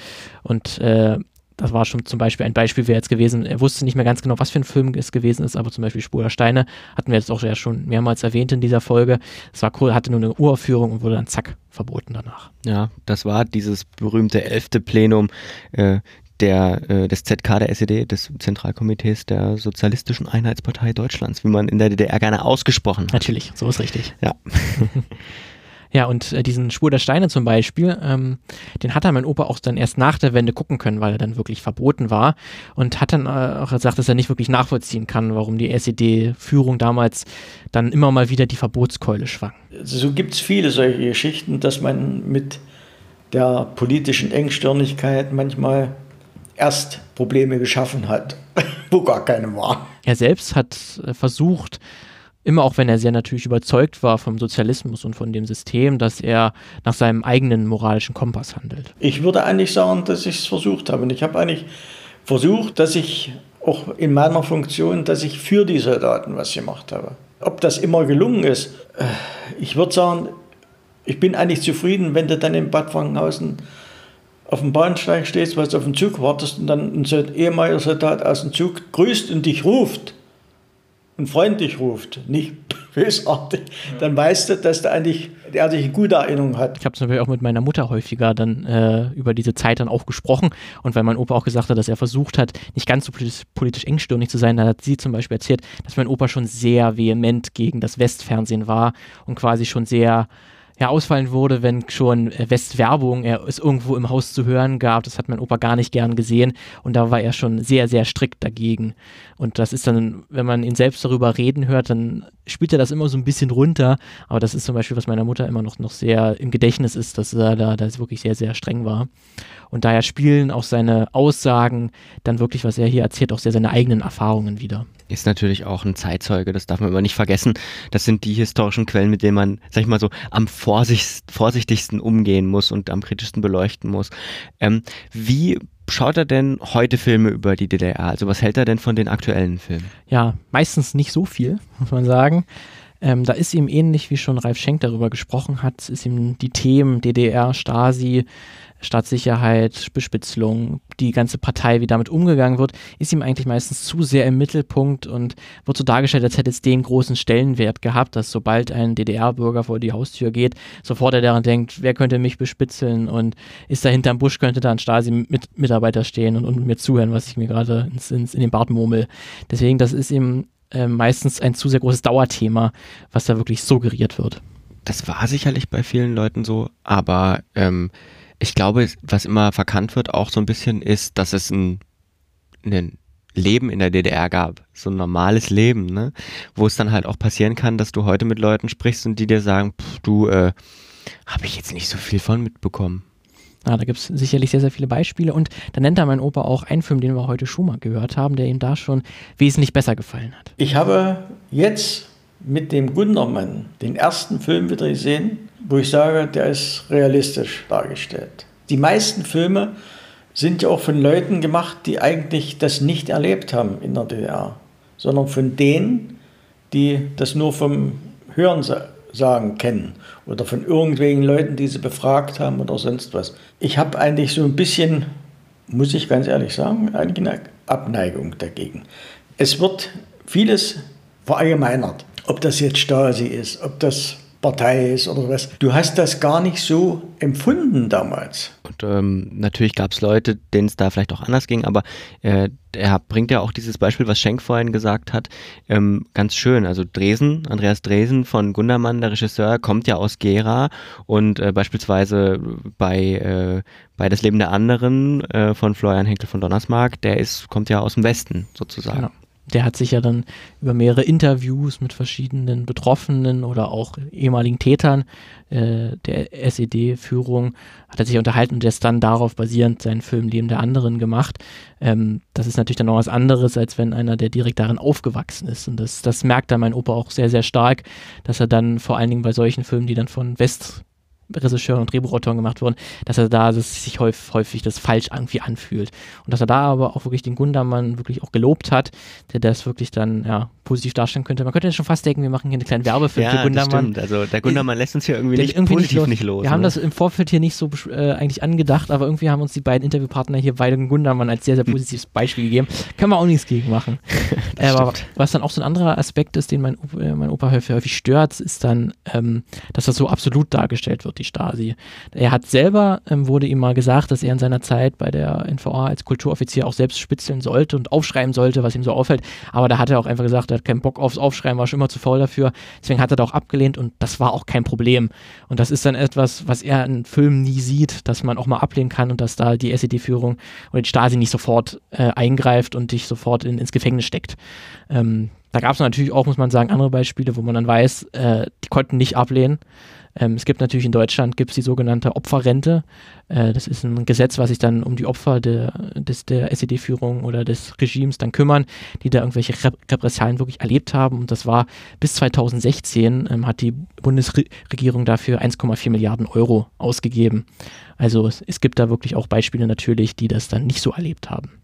Und äh, das war schon zum Beispiel ein Beispiel wäre jetzt gewesen, er wusste nicht mehr ganz genau, was für ein Film es gewesen ist, aber zum Beispiel Spur der Steine hatten wir jetzt auch ja schon mehrmals erwähnt in dieser Folge. Es war cool, hatte nur eine Uraufführung und wurde dann zack verboten danach. Ja, das war dieses berühmte elfte Plenum äh, der, äh, des ZK der SED, des Zentralkomitees der Sozialistischen Einheitspartei Deutschlands, wie man in der DDR gerne ausgesprochen hat. Natürlich, so ist richtig. Ja. Ja, und äh, diesen Spur der Steine zum Beispiel, ähm, den hat er mein Opa auch dann erst nach der Wende gucken können, weil er dann wirklich verboten war und hat dann äh, auch gesagt, dass er nicht wirklich nachvollziehen kann, warum die SED-Führung damals dann immer mal wieder die Verbotskeule schwang. So gibt es viele solche Geschichten, dass man mit der politischen Engstirnigkeit manchmal erst Probleme geschaffen hat, wo gar keine waren. Er selbst hat äh, versucht, immer auch wenn er sehr natürlich überzeugt war vom Sozialismus und von dem System, dass er nach seinem eigenen moralischen Kompass handelt. Ich würde eigentlich sagen, dass ich es versucht habe. Und ich habe eigentlich versucht, dass ich auch in meiner Funktion, dass ich für die Soldaten was gemacht habe. Ob das immer gelungen ist, äh, ich würde sagen, ich bin eigentlich zufrieden, wenn du dann in Bad Frankenhausen auf dem Bahnsteig stehst, weil du auf den Zug wartest und dann ein ehemaliger Soldat aus dem Zug grüßt und dich ruft und freundlich ruft, nicht bösartig, dann weißt du, dass der eigentlich, der sich eine gute Erinnerung hat. Ich habe es natürlich auch mit meiner Mutter häufiger dann äh, über diese Zeit dann auch gesprochen und weil mein Opa auch gesagt hat, dass er versucht hat, nicht ganz so politisch, politisch engstirnig zu sein, dann hat sie zum Beispiel erzählt, dass mein Opa schon sehr vehement gegen das Westfernsehen war und quasi schon sehr ja, ausfallen wurde, wenn schon äh, Westwerbung er es irgendwo im Haus zu hören gab. Das hat mein Opa gar nicht gern gesehen und da war er schon sehr, sehr strikt dagegen. Und das ist dann, wenn man ihn selbst darüber reden hört, dann spielt er das immer so ein bisschen runter. Aber das ist zum Beispiel, was meiner Mutter immer noch, noch sehr im Gedächtnis ist, dass er da dass wirklich sehr, sehr streng war. Und daher spielen auch seine Aussagen dann wirklich, was er hier erzählt, auch sehr seine eigenen Erfahrungen wieder ist natürlich auch ein Zeitzeuge, das darf man immer nicht vergessen. Das sind die historischen Quellen, mit denen man, sag ich mal so, am vorsicht, vorsichtigsten umgehen muss und am kritischsten beleuchten muss. Ähm, wie schaut er denn heute Filme über die DDR? Also was hält er denn von den aktuellen Filmen? Ja, meistens nicht so viel, muss man sagen. Ähm, da ist ihm ähnlich, wie schon Ralf Schenk darüber gesprochen hat, ist ihm die Themen DDR, Stasi, Staatssicherheit, Bespitzelung, die ganze Partei, wie damit umgegangen wird, ist ihm eigentlich meistens zu sehr im Mittelpunkt und wird so dargestellt, als hätte es den großen Stellenwert gehabt, dass sobald ein DDR-Bürger vor die Haustür geht, sofort er daran denkt, wer könnte mich bespitzeln und ist da hinterm Busch, könnte da ein Stasi-Mitarbeiter stehen und, und, mir zuhören, was ich mir gerade ins, ins, in den Bart murmel. Deswegen, das ist ihm äh, meistens ein zu sehr großes Dauerthema, was da wirklich suggeriert wird. Das war sicherlich bei vielen Leuten so, aber ähm, ich glaube, was immer verkannt wird, auch so ein bisschen, ist, dass es ein, ein Leben in der DDR gab. So ein normales Leben, ne? Wo es dann halt auch passieren kann, dass du heute mit Leuten sprichst und die dir sagen, pff, du, äh, habe ich jetzt nicht so viel von mitbekommen. Ja, da gibt es sicherlich sehr, sehr viele Beispiele. Und da nennt er mein Opa auch einen Film, den wir heute schon mal gehört haben, der ihm da schon wesentlich besser gefallen hat. Ich habe jetzt mit dem Gundermann den ersten Film wieder gesehen, wo ich sage, der ist realistisch dargestellt. Die meisten Filme sind ja auch von Leuten gemacht, die eigentlich das nicht erlebt haben in der DDR, sondern von denen, die das nur vom Hörensagen kennen oder von irgendwelchen Leuten, die sie befragt haben oder sonst was. Ich habe eigentlich so ein bisschen, muss ich ganz ehrlich sagen, eine Abneigung dagegen. Es wird vieles verallgemeinert, ob das jetzt Stasi ist, ob das Partei ist oder was. Du hast das gar nicht so empfunden damals. Und ähm, natürlich gab es Leute, denen es da vielleicht auch anders ging, aber äh, er bringt ja auch dieses Beispiel, was Schenk vorhin gesagt hat, ähm, ganz schön. Also Dresen, Andreas Dresen von Gundermann, der Regisseur, kommt ja aus Gera und äh, beispielsweise bei, äh, bei Das Leben der anderen äh, von Florian Henkel von Donnersmarck, der ist, kommt ja aus dem Westen sozusagen. Genau der hat sich ja dann über mehrere Interviews mit verschiedenen Betroffenen oder auch ehemaligen Tätern äh, der SED-Führung, hat er sich unterhalten und ist dann darauf basierend seinen Film Leben der anderen gemacht. Ähm, das ist natürlich dann noch was anderes, als wenn einer, der direkt darin aufgewachsen ist. Und das, das merkt dann mein Opa auch sehr, sehr stark, dass er dann vor allen Dingen bei solchen Filmen, die dann von West Regisseuren und Drehbuchautoren gemacht wurden, dass er da dass sich häufig, häufig das falsch irgendwie anfühlt. Und dass er da aber auch wirklich den Gundermann wirklich auch gelobt hat, der das wirklich dann ja, positiv darstellen könnte. Man könnte ja schon fast denken, wir machen hier einen kleinen Werbefilm ja, für Gundermann. Das stimmt. Also der Gundermann lässt uns hier irgendwie nicht irgendwie positiv nicht los. Nicht los wir ne? haben das im Vorfeld hier nicht so äh, eigentlich angedacht, aber irgendwie haben uns die beiden Interviewpartner hier beide Gundermann als sehr, sehr positives Beispiel gegeben. Können wir auch nichts gegen machen. äh, aber was dann auch so ein anderer Aspekt ist, den mein, äh, mein Opa häufig, häufig stört, ist dann, ähm, dass das so absolut dargestellt wird, die Stasi. Er hat selber, ähm, wurde ihm mal gesagt, dass er in seiner Zeit bei der NVA als Kulturoffizier auch selbst spitzeln sollte und aufschreiben sollte, was ihm so auffällt. Aber da hat er auch einfach gesagt, er hat keinen Bock aufs Aufschreiben, war schon immer zu faul dafür. Deswegen hat er da auch abgelehnt und das war auch kein Problem. Und das ist dann etwas, was er in Filmen nie sieht, dass man auch mal ablehnen kann und dass da die SED-Führung oder die Stasi nicht sofort äh, eingreift und dich sofort in, ins Gefängnis steckt. Ähm, da gab es natürlich auch, muss man sagen, andere Beispiele, wo man dann weiß, äh, die konnten nicht ablehnen. Ähm, es gibt natürlich in Deutschland gibt's die sogenannte Opferrente. Äh, das ist ein Gesetz, was sich dann um die Opfer der, des, der SED-Führung oder des Regimes dann kümmern, die da irgendwelche Rep Repressalien wirklich erlebt haben. Und das war bis 2016 ähm, hat die Bundesregierung dafür 1,4 Milliarden Euro ausgegeben. Also es, es gibt da wirklich auch Beispiele natürlich, die das dann nicht so erlebt haben.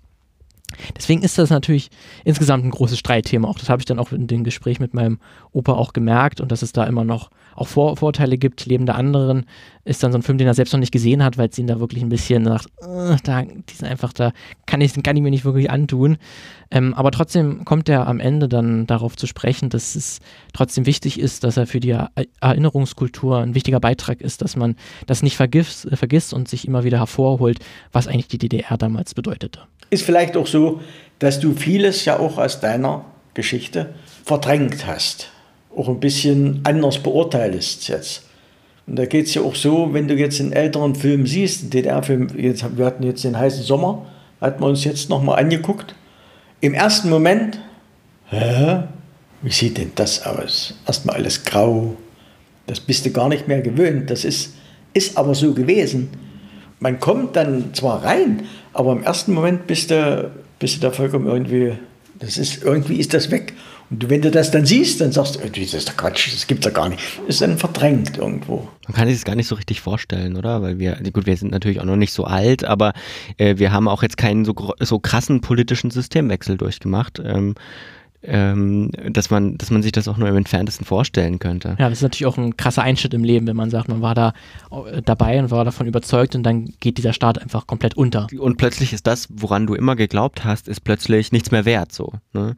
Deswegen ist das natürlich insgesamt ein großes Streitthema. Auch das habe ich dann auch in dem Gespräch mit meinem Opa auch gemerkt und dass es da immer noch auch Vor Vorteile gibt. Leben der anderen ist dann so ein Film, den er selbst noch nicht gesehen hat, weil es ihn da wirklich ein bisschen sagt, äh, da, die sind einfach, da kann ich, kann ich mir nicht wirklich antun. Ähm, aber trotzdem kommt er am Ende dann darauf zu sprechen, dass es trotzdem wichtig ist, dass er für die Erinnerungskultur ein wichtiger Beitrag ist, dass man das nicht vergisst, äh, vergisst und sich immer wieder hervorholt, was eigentlich die DDR damals bedeutete. Ist vielleicht auch so, dass du vieles ja auch aus deiner Geschichte verdrängt hast. Auch ein bisschen anders beurteilst jetzt. Und da geht es ja auch so, wenn du jetzt einen älteren Film siehst, einen DDR-Film, wir hatten jetzt den heißen Sommer, hatten wir uns jetzt nochmal angeguckt. Im ersten Moment, hä, wie sieht denn das aus? Erstmal alles grau, das bist du gar nicht mehr gewöhnt, das ist, ist aber so gewesen. Man kommt dann zwar rein, aber im ersten Moment bist du, bist du da vollkommen irgendwie, das ist, irgendwie ist das weg. Und wenn du das dann siehst, dann sagst du, das ist der Quatsch, das gibt's ja gar nicht. Das ist dann verdrängt irgendwo. Man kann sich das gar nicht so richtig vorstellen, oder? Weil wir, gut, wir sind natürlich auch noch nicht so alt, aber äh, wir haben auch jetzt keinen so, so krassen politischen Systemwechsel durchgemacht. Ähm, ähm, dass man, dass man sich das auch nur im entferntesten vorstellen könnte. Ja, das ist natürlich auch ein krasser Einschnitt im Leben, wenn man sagt, man war da äh, dabei und war davon überzeugt und dann geht dieser Staat einfach komplett unter. Und plötzlich ist das, woran du immer geglaubt hast, ist plötzlich nichts mehr wert, so. Ne?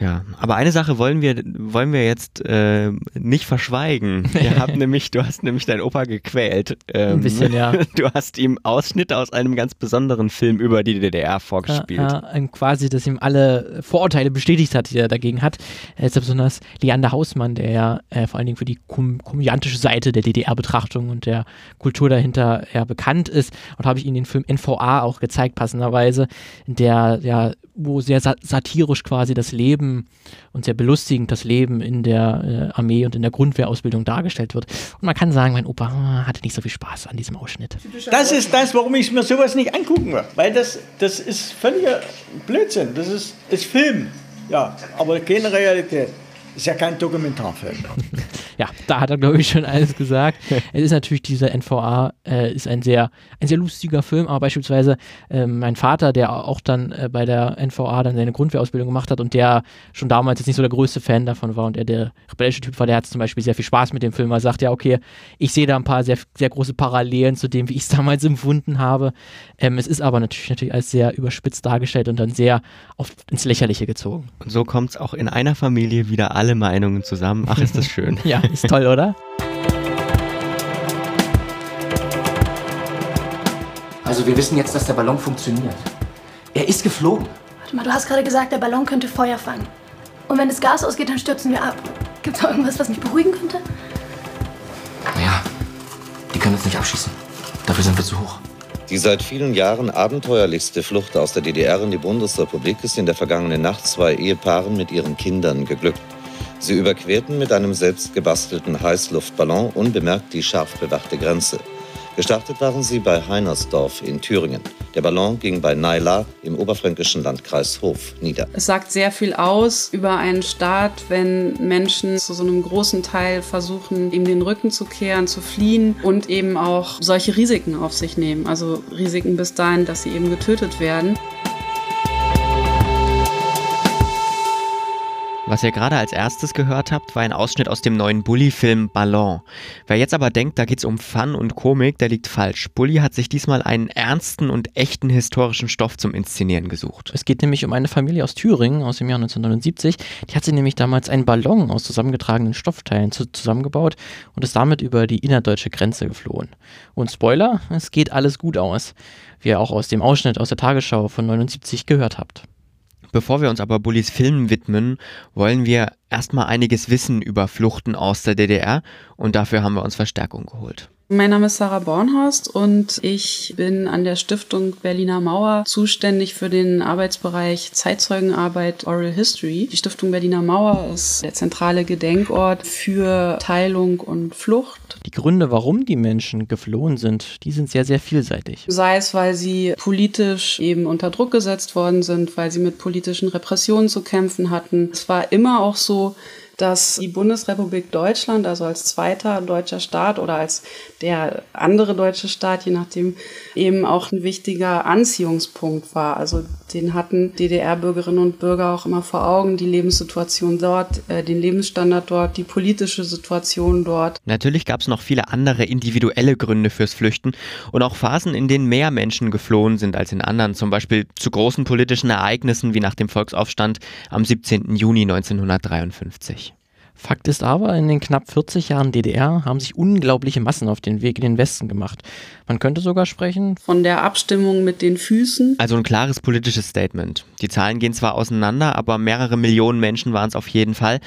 Ja, aber eine Sache wollen wir, wollen wir jetzt äh, nicht verschweigen. Wir haben nämlich, du hast nämlich deinen Opa gequält. Ähm, Ein bisschen, ja. Du hast ihm Ausschnitte aus einem ganz besonderen Film über die DDR vorgespielt. Ja, ja, quasi, dass ihm alle Vorurteile bestätigt hat, die er dagegen hat. Er ist besonders Leander Hausmann, der ja äh, vor allen Dingen für die kom komödiantische Seite der DDR-Betrachtung und der Kultur dahinter ja bekannt ist. Und habe ich ihm den Film NVA auch gezeigt, passenderweise, der ja wo sehr satirisch quasi das Leben und sehr belustigend das Leben in der äh, Armee und in der Grundwehrausbildung dargestellt wird. Und man kann sagen, mein Opa hatte nicht so viel Spaß an diesem Ausschnitt. Das ist das, warum ich mir sowas nicht angucken will. Weil das, das ist völliger Blödsinn. Das ist, ist Film. Ja, aber keine Realität. Ist ja kein Dokumentarfilm. ja, da hat er, glaube ich, schon alles gesagt. es ist natürlich dieser NVA, äh, ist ein sehr, ein sehr lustiger Film, aber beispielsweise äh, mein Vater, der auch dann äh, bei der NVA dann seine Grundwehrausbildung gemacht hat und der schon damals jetzt nicht so der größte Fan davon war und er der rebellische Typ war, der hat zum Beispiel sehr viel Spaß mit dem Film. Er sagt ja, okay, ich sehe da ein paar sehr, sehr große Parallelen zu dem, wie ich es damals empfunden habe. Ähm, es ist aber natürlich, natürlich als sehr überspitzt dargestellt und dann sehr oft ins Lächerliche gezogen. Und so kommt es auch in einer Familie wieder alle alle Meinungen zusammen. Ach, ist das schön. ja, ist toll, oder? Also wir wissen jetzt, dass der Ballon funktioniert. Er ist geflogen. Warte mal, du hast gerade gesagt, der Ballon könnte Feuer fangen. Und wenn das Gas ausgeht, dann stürzen wir ab. Gibt es noch irgendwas, was mich beruhigen könnte? Naja, die können uns nicht abschießen. Dafür sind wir zu hoch. Die seit vielen Jahren abenteuerlichste Flucht aus der DDR in die Bundesrepublik ist in der vergangenen Nacht zwei Ehepaaren mit ihren Kindern geglückt. Sie überquerten mit einem selbst gebastelten Heißluftballon unbemerkt die scharf bewachte Grenze. Gestartet waren sie bei Heinersdorf in Thüringen. Der Ballon ging bei Naila im oberfränkischen Landkreis Hof nieder. Es sagt sehr viel aus über einen Staat, wenn Menschen zu so einem großen Teil versuchen, ihm den Rücken zu kehren, zu fliehen und eben auch solche Risiken auf sich nehmen. Also Risiken bis dahin, dass sie eben getötet werden. Was ihr gerade als erstes gehört habt, war ein Ausschnitt aus dem neuen Bully-Film Ballon. Wer jetzt aber denkt, da geht's um Fun und Komik, der liegt falsch. Bully hat sich diesmal einen ernsten und echten historischen Stoff zum Inszenieren gesucht. Es geht nämlich um eine Familie aus Thüringen aus dem Jahr 1979. Die hat sich nämlich damals einen Ballon aus zusammengetragenen Stoffteilen zu zusammengebaut und ist damit über die innerdeutsche Grenze geflohen. Und Spoiler, es geht alles gut aus, wie ihr auch aus dem Ausschnitt aus der Tagesschau von 79 gehört habt. Bevor wir uns aber Bullis Filmen widmen, wollen wir erstmal einiges wissen über Fluchten aus der DDR und dafür haben wir uns Verstärkung geholt. Mein Name ist Sarah Bornhorst und ich bin an der Stiftung Berliner Mauer zuständig für den Arbeitsbereich Zeitzeugenarbeit Oral History. Die Stiftung Berliner Mauer ist der zentrale Gedenkort für Teilung und Flucht. Die Gründe, warum die Menschen geflohen sind, die sind sehr, sehr vielseitig. Sei es, weil sie politisch eben unter Druck gesetzt worden sind, weil sie mit politischen Repressionen zu kämpfen hatten. Es war immer auch so, dass die Bundesrepublik Deutschland, also als zweiter deutscher Staat oder als der andere deutsche Staat, je nachdem, eben auch ein wichtiger Anziehungspunkt war. Also den hatten DDR-Bürgerinnen und Bürger auch immer vor Augen, die Lebenssituation dort, äh, den Lebensstandard dort, die politische Situation dort. Natürlich gab es noch viele andere individuelle Gründe fürs Flüchten und auch Phasen, in denen mehr Menschen geflohen sind als in anderen, zum Beispiel zu großen politischen Ereignissen wie nach dem Volksaufstand am 17. Juni 1953. Fakt ist aber, in den knapp 40 Jahren DDR haben sich unglaubliche Massen auf den Weg in den Westen gemacht. Man könnte sogar sprechen von der Abstimmung mit den Füßen. Also ein klares politisches Statement. Die Zahlen gehen zwar auseinander, aber mehrere Millionen Menschen waren es auf jeden Fall.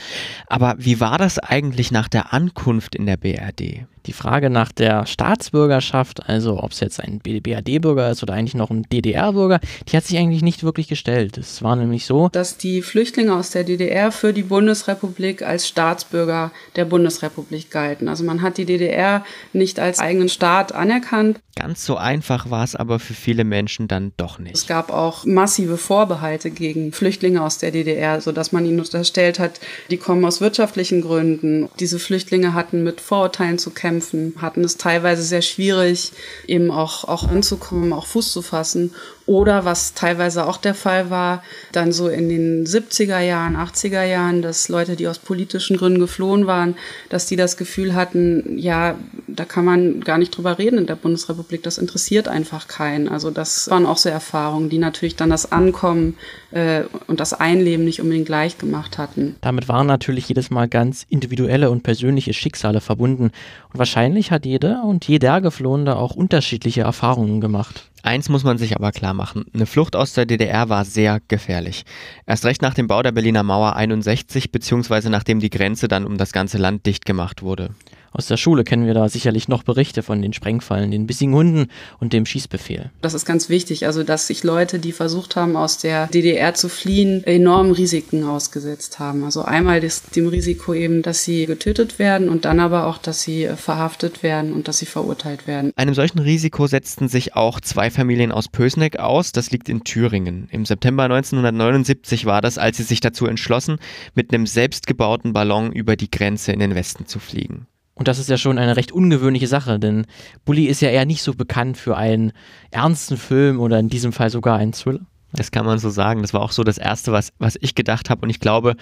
Aber wie war das eigentlich nach der Ankunft in der BRD? Die Frage nach der Staatsbürgerschaft, also ob es jetzt ein BRD-Bürger ist oder eigentlich noch ein DDR-Bürger, die hat sich eigentlich nicht wirklich gestellt. Es war nämlich so, dass die Flüchtlinge aus der DDR für die Bundesrepublik als Staatsbürger der Bundesrepublik galten. Also man hat die DDR nicht als eigenen Staat anerkannt. Ganz so einfach war es aber für viele Menschen dann doch nicht. Es gab auch massive Vorbehalte gegen Flüchtlinge aus der DDR, sodass man ihnen unterstellt hat, die kommen aus wirtschaftlichen Gründen. Diese Flüchtlinge hatten mit Vorurteilen zu kämpfen, hatten es teilweise sehr schwierig, eben auch, auch anzukommen, auch Fuß zu fassen. Oder was teilweise auch der Fall war, dann so in den 70er Jahren, 80er Jahren, dass Leute, die aus politischen Gründen geflohen waren, dass die das Gefühl hatten, ja, da kann man gar nicht drüber reden in der Bundesrepublik, das interessiert einfach keinen. Also das waren auch so Erfahrungen, die natürlich dann das Ankommen äh, und das Einleben nicht unbedingt gleich gemacht hatten. Damit waren natürlich jedes Mal ganz individuelle und persönliche Schicksale verbunden. Und wahrscheinlich hat jeder und jeder Geflohene auch unterschiedliche Erfahrungen gemacht. Eins muss man sich aber klar machen. Eine Flucht aus der DDR war sehr gefährlich. Erst recht nach dem Bau der Berliner Mauer 61, beziehungsweise nachdem die Grenze dann um das ganze Land dicht gemacht wurde. Aus der Schule kennen wir da sicherlich noch Berichte von den Sprengfallen, den bissigen Hunden und dem Schießbefehl. Das ist ganz wichtig, also dass sich Leute, die versucht haben, aus der DDR zu fliehen, enormen Risiken ausgesetzt haben. Also einmal das, dem Risiko eben, dass sie getötet werden und dann aber auch, dass sie verhaftet werden und dass sie verurteilt werden. Einem solchen Risiko setzten sich auch zwei Familien aus Pösneck aus. Das liegt in Thüringen. Im September 1979 war das, als sie sich dazu entschlossen, mit einem selbstgebauten Ballon über die Grenze in den Westen zu fliegen. Und das ist ja schon eine recht ungewöhnliche Sache, denn Bully ist ja eher nicht so bekannt für einen ernsten Film oder in diesem Fall sogar einen Thriller. Das kann man so sagen. Das war auch so das Erste, was, was ich gedacht habe. Und ich glaube,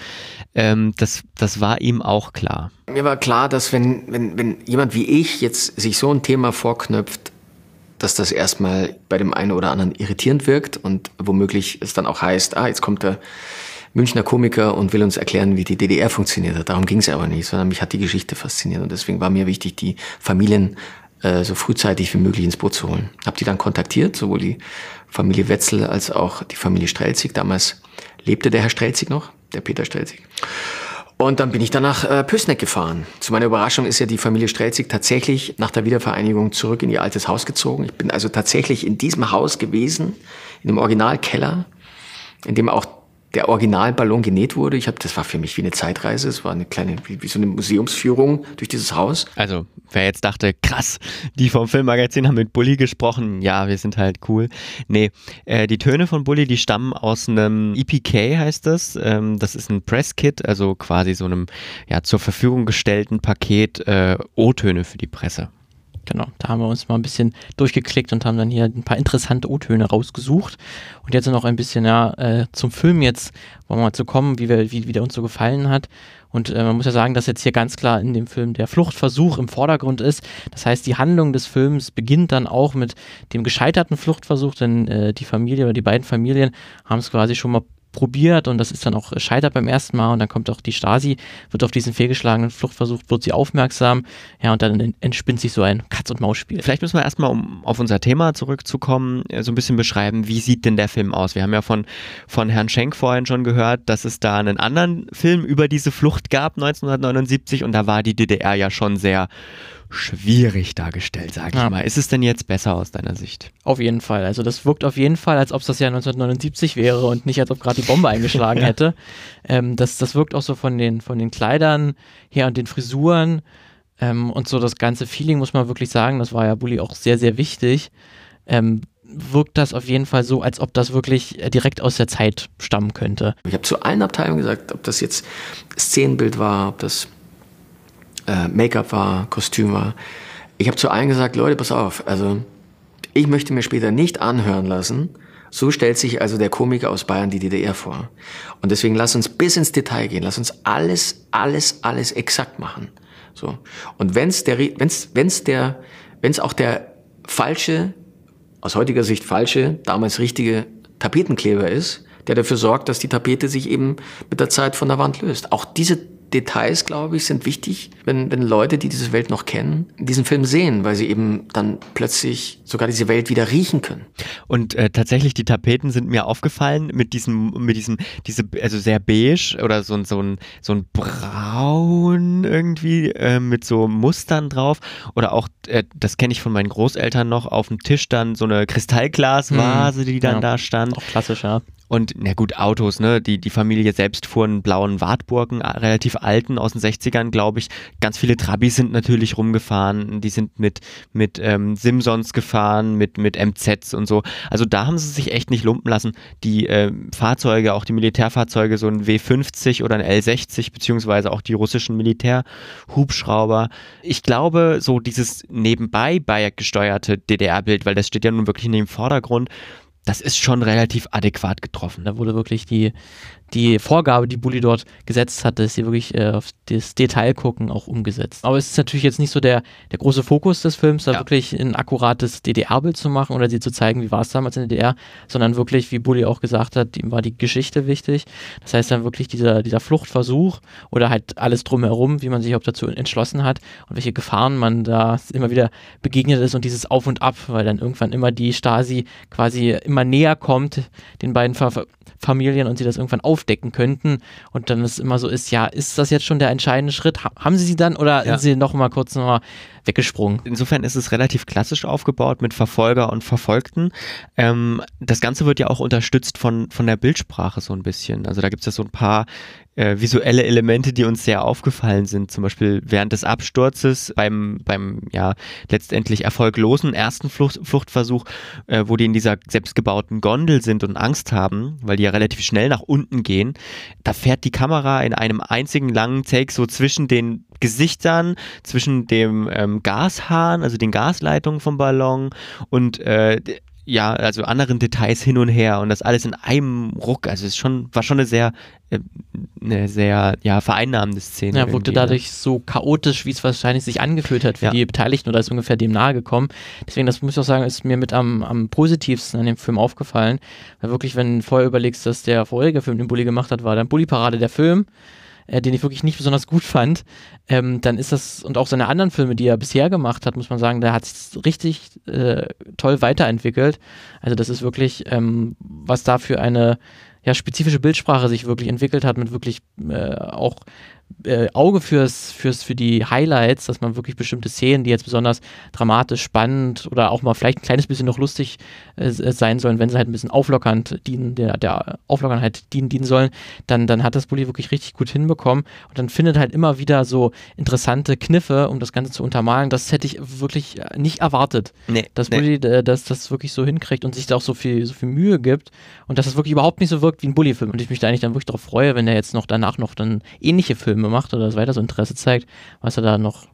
ähm, das, das war ihm auch klar. Mir war klar, dass wenn, wenn, wenn jemand wie ich jetzt sich so ein Thema vorknöpft, dass das erstmal bei dem einen oder anderen irritierend wirkt und womöglich es dann auch heißt, ah, jetzt kommt der Münchner Komiker und will uns erklären, wie die DDR funktioniert hat. Darum ging es aber nicht, sondern mich hat die Geschichte fasziniert und deswegen war mir wichtig, die Familien äh, so frühzeitig wie möglich ins Boot zu holen. Hab die dann kontaktiert, sowohl die Familie Wetzel als auch die Familie Strelzig. Damals lebte der Herr Strelzig noch, der Peter Strelzig. Und dann bin ich dann nach äh, Pößneck gefahren. Zu meiner Überraschung ist ja die Familie Strelzig tatsächlich nach der Wiedervereinigung zurück in ihr altes Haus gezogen. Ich bin also tatsächlich in diesem Haus gewesen, in dem Originalkeller, in dem auch der Originalballon genäht wurde. Ich habe, das war für mich wie eine Zeitreise. Es war eine kleine, wie, wie, so eine Museumsführung durch dieses Haus. Also, wer jetzt dachte, krass, die vom Filmmagazin haben mit Bully gesprochen. Ja, wir sind halt cool. Nee, äh, die Töne von Bully, die stammen aus einem EPK, heißt das. Ähm, das ist ein Presskit, also quasi so einem ja, zur Verfügung gestellten Paket äh, O-Töne für die Presse. Genau, da haben wir uns mal ein bisschen durchgeklickt und haben dann hier ein paar interessante O-Töne rausgesucht. Und jetzt noch ein bisschen ja, äh, zum Film jetzt, wollen wir mal zu kommen, wie, wir, wie, wie der uns so gefallen hat. Und äh, man muss ja sagen, dass jetzt hier ganz klar in dem Film der Fluchtversuch im Vordergrund ist. Das heißt, die Handlung des Films beginnt dann auch mit dem gescheiterten Fluchtversuch, denn äh, die Familie oder die beiden Familien haben es quasi schon mal probiert und das ist dann auch äh, scheitert beim ersten Mal und dann kommt auch die Stasi, wird auf diesen fehlgeschlagenen Fluchtversuch, wird sie aufmerksam, ja, und dann entspinnt sich so ein Katz-und-Maus-Spiel. Vielleicht müssen wir erstmal, um auf unser Thema zurückzukommen, äh, so ein bisschen beschreiben, wie sieht denn der Film aus? Wir haben ja von, von Herrn Schenk vorhin schon gehört, dass es da einen anderen Film über diese Flucht gab, 1979, und da war die DDR ja schon sehr schwierig dargestellt, sag ich Ja. mal. Ist es denn jetzt besser aus deiner Sicht? Auf jeden Fall. Also das wirkt auf jeden Fall, als ob es das Jahr 1979 wäre und nicht, als ob gerade die Bombe eingeschlagen Ja. hätte. Ähm, das, das wirkt auch so von den, von den Kleidern her und den Frisuren ähm, und so das ganze Feeling, muss man wirklich sagen, das war ja Bully auch sehr, sehr wichtig. Ähm, wirkt das auf jeden Fall so, als ob das wirklich äh, direkt aus der Zeit stammen könnte. Ich habe zu allen Abteilungen gesagt, ob das jetzt Szenenbild war, ob das äh, Make-up war, Kostüm war. Ich habe zu allen gesagt, Leute, pass auf, also ich möchte mir später nicht anhören lassen, so stellt sich also der Komiker aus Bayern die DDR vor. Und deswegen lass uns bis ins Detail gehen, lass uns alles, alles, alles exakt machen. So. Und wenn's der, wenn's, wenn's der, wenn's auch der falsche, aus heutiger Sicht falsche, damals richtige Tapetenkleber ist, der dafür sorgt, dass die Tapete sich eben mit der Zeit von der Wand löst. Auch diese Details, glaube ich, sind wichtig, wenn, wenn Leute, die diese Welt noch kennen, diesen Film sehen, weil sie eben dann plötzlich sogar diese Welt wieder riechen können. Und äh, tatsächlich, die Tapeten sind mir aufgefallen mit diesem, mit diesem, diese, also sehr beige oder so, ein- so ein, so ein braun irgendwie äh, mit so Mustern drauf. Oder auch, äh, das kenne ich von meinen Großeltern noch, auf dem Tisch dann so eine Kristallglasvase, Hm, die dann ja. da stand. Auch klassisch, ja. Und na gut, Autos, ne? Die, die Familie selbst fuhr einen blauen Wartburgen, äh, relativ alten aus den 60ern, glaube ich. Ganz viele Trabis sind natürlich rumgefahren. Die sind mit, mit ähm, Simsons gefahren, mit, mit MZs und so. Also da haben sie sich echt nicht lumpen lassen. Die ähm, Fahrzeuge, auch die Militärfahrzeuge, so ein W50 oder ein L60, beziehungsweise auch die russischen Militärhubschrauber. Ich glaube, so dieses nebenbei gesteuerte DDR-Bild, weil das steht ja nun wirklich in dem Vordergrund, das ist schon relativ adäquat getroffen. Da wurde wirklich die, die Vorgabe, die Bully dort gesetzt hat, dass sie wirklich äh, auf das Detail gucken, auch umgesetzt. Aber es ist natürlich jetzt nicht so der, der große Fokus des Films, da wirklich ein akkurates DDR-Bild zu machen oder sie zu zeigen, wie war es damals in der DDR, sondern wirklich, wie Bully auch gesagt hat, ihm war die Geschichte wichtig. Das heißt dann wirklich dieser, dieser Fluchtversuch oder halt alles drumherum, wie man sich auch dazu entschlossen hat und welche Gefahren man da immer wieder begegnet ist und dieses Auf und Ab, weil dann irgendwann immer die Stasi quasi immer näher kommt, den beiden Fa Familien und sie das irgendwann aufdecken könnten und dann es immer so ist, ja, ist das jetzt schon der entscheidende Schritt? Ha haben sie sie dann oder Ja. sind sie noch mal kurz noch mal weggesprungen? Insofern ist es relativ klassisch aufgebaut mit Verfolger und Verfolgten. Ähm, das Ganze wird ja auch unterstützt von, von der Bildsprache so ein bisschen. Also da gibt es ja so ein paar äh, visuelle Elemente, die uns sehr aufgefallen sind. Zum Beispiel während des Absturzes beim, beim ja letztendlich erfolglosen ersten Flucht, Fluchtversuch, äh, wo die in dieser selbstgebauten Gondel sind und Angst haben, weil die ja relativ schnell nach unten gehen. Da fährt die Kamera in einem einzigen langen Take so zwischen den Gesichtern, zwischen dem ähm, Gashahn, also den Gasleitungen vom Ballon und äh, ja, also anderen Details hin und her und das alles in einem Ruck. Also es ist schon, war schon eine sehr, äh, eine sehr, ja, vereinnahmende Szene. Ja, wirkte irgendwie, ne? dadurch so chaotisch, wie es wahrscheinlich sich angefühlt hat für Ja. die Beteiligten oder ist ungefähr dem nahe gekommen. Deswegen, das muss ich auch sagen, ist mir mit am, am positivsten an dem Film aufgefallen. Weil wirklich, wenn du vorher überlegst, dass der vorherige Film, den Bully gemacht hat, war dann Bully-Parade der Film, äh, den ich wirklich nicht besonders gut fand, ähm, dann ist das, und auch seine anderen Filme, die er bisher gemacht hat, muss man sagen, der hat sich richtig äh, toll weiterentwickelt. Also das ist wirklich, ähm, was da für eine ja, spezifische Bildsprache sich wirklich entwickelt hat, mit wirklich äh, auch äh, Auge fürs, fürs, für die Highlights, dass man wirklich bestimmte Szenen, die jetzt besonders dramatisch, spannend oder auch mal vielleicht ein kleines bisschen noch lustig äh, sein sollen, wenn sie halt ein bisschen auflockernd dienen, der, der Auflockernheit dienen, dienen sollen, dann, dann hat das Bully wirklich richtig gut hinbekommen und dann findet halt immer wieder so interessante Kniffe, um das Ganze zu untermalen. Das hätte ich wirklich äh, nicht erwartet. Nee, dass nee. Bully äh, dass das wirklich so hinkriegt und sich da auch so viel, so viel Mühe gibt und dass es wirklich überhaupt nicht so wirkt wie ein Bully-Film. Und ich mich da eigentlich dann wirklich darauf freue, wenn er jetzt noch danach noch dann ähnliche Filme macht oder das weiter so Interesse zeigt, was er da noch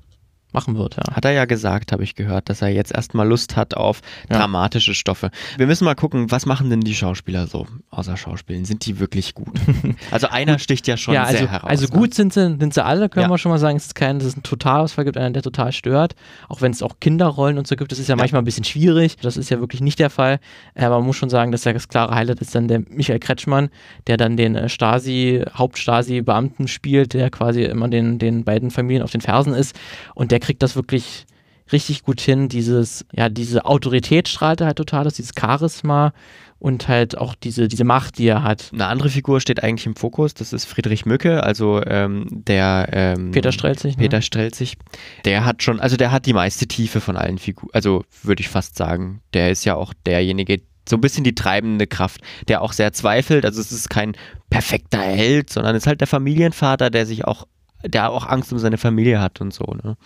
machen wird. Ja. Hat er ja gesagt, habe ich gehört, dass er jetzt erstmal Lust hat auf Ja. dramatische Stoffe. Wir müssen mal gucken, was machen denn die Schauspieler so außer Schauspielen? Sind die wirklich gut? also einer sticht ja schon ja, also, sehr heraus. also ne? gut sind sie, sind sie alle, können wir schon mal sagen. Es ist kein, dass es einen Totalausfall gibt, einer, der total stört. Auch wenn es auch Kinderrollen und so gibt, das ist ja, manchmal ein bisschen schwierig. Das ist ja wirklich nicht der Fall. Aber man muss schon sagen, dass ja das klare Highlight ist dann der Michael Kretschmann, der dann den äh, Stasi, Hauptstasi-Beamten spielt, der quasi immer den, den beiden Familien auf den Fersen ist. Und der kriegt das wirklich richtig gut hin. Dieses, ja, diese Autorität strahlt er halt total, das dieses Charisma und halt auch diese, diese Macht, die er hat. Eine andere Figur steht eigentlich im Fokus, das ist Friedrich Mücke, also ähm, der ähm, Peter Strelzig. Ne? Peter Strelzig. Der hat schon, also der hat die meiste Tiefe von allen Figuren, also würde ich fast sagen. Der ist ja auch derjenige, so ein bisschen die treibende Kraft, der auch sehr zweifelt. Also es ist kein perfekter Held, sondern es ist halt der Familienvater, der sich auch der auch Angst um seine Familie hat und so. Ne?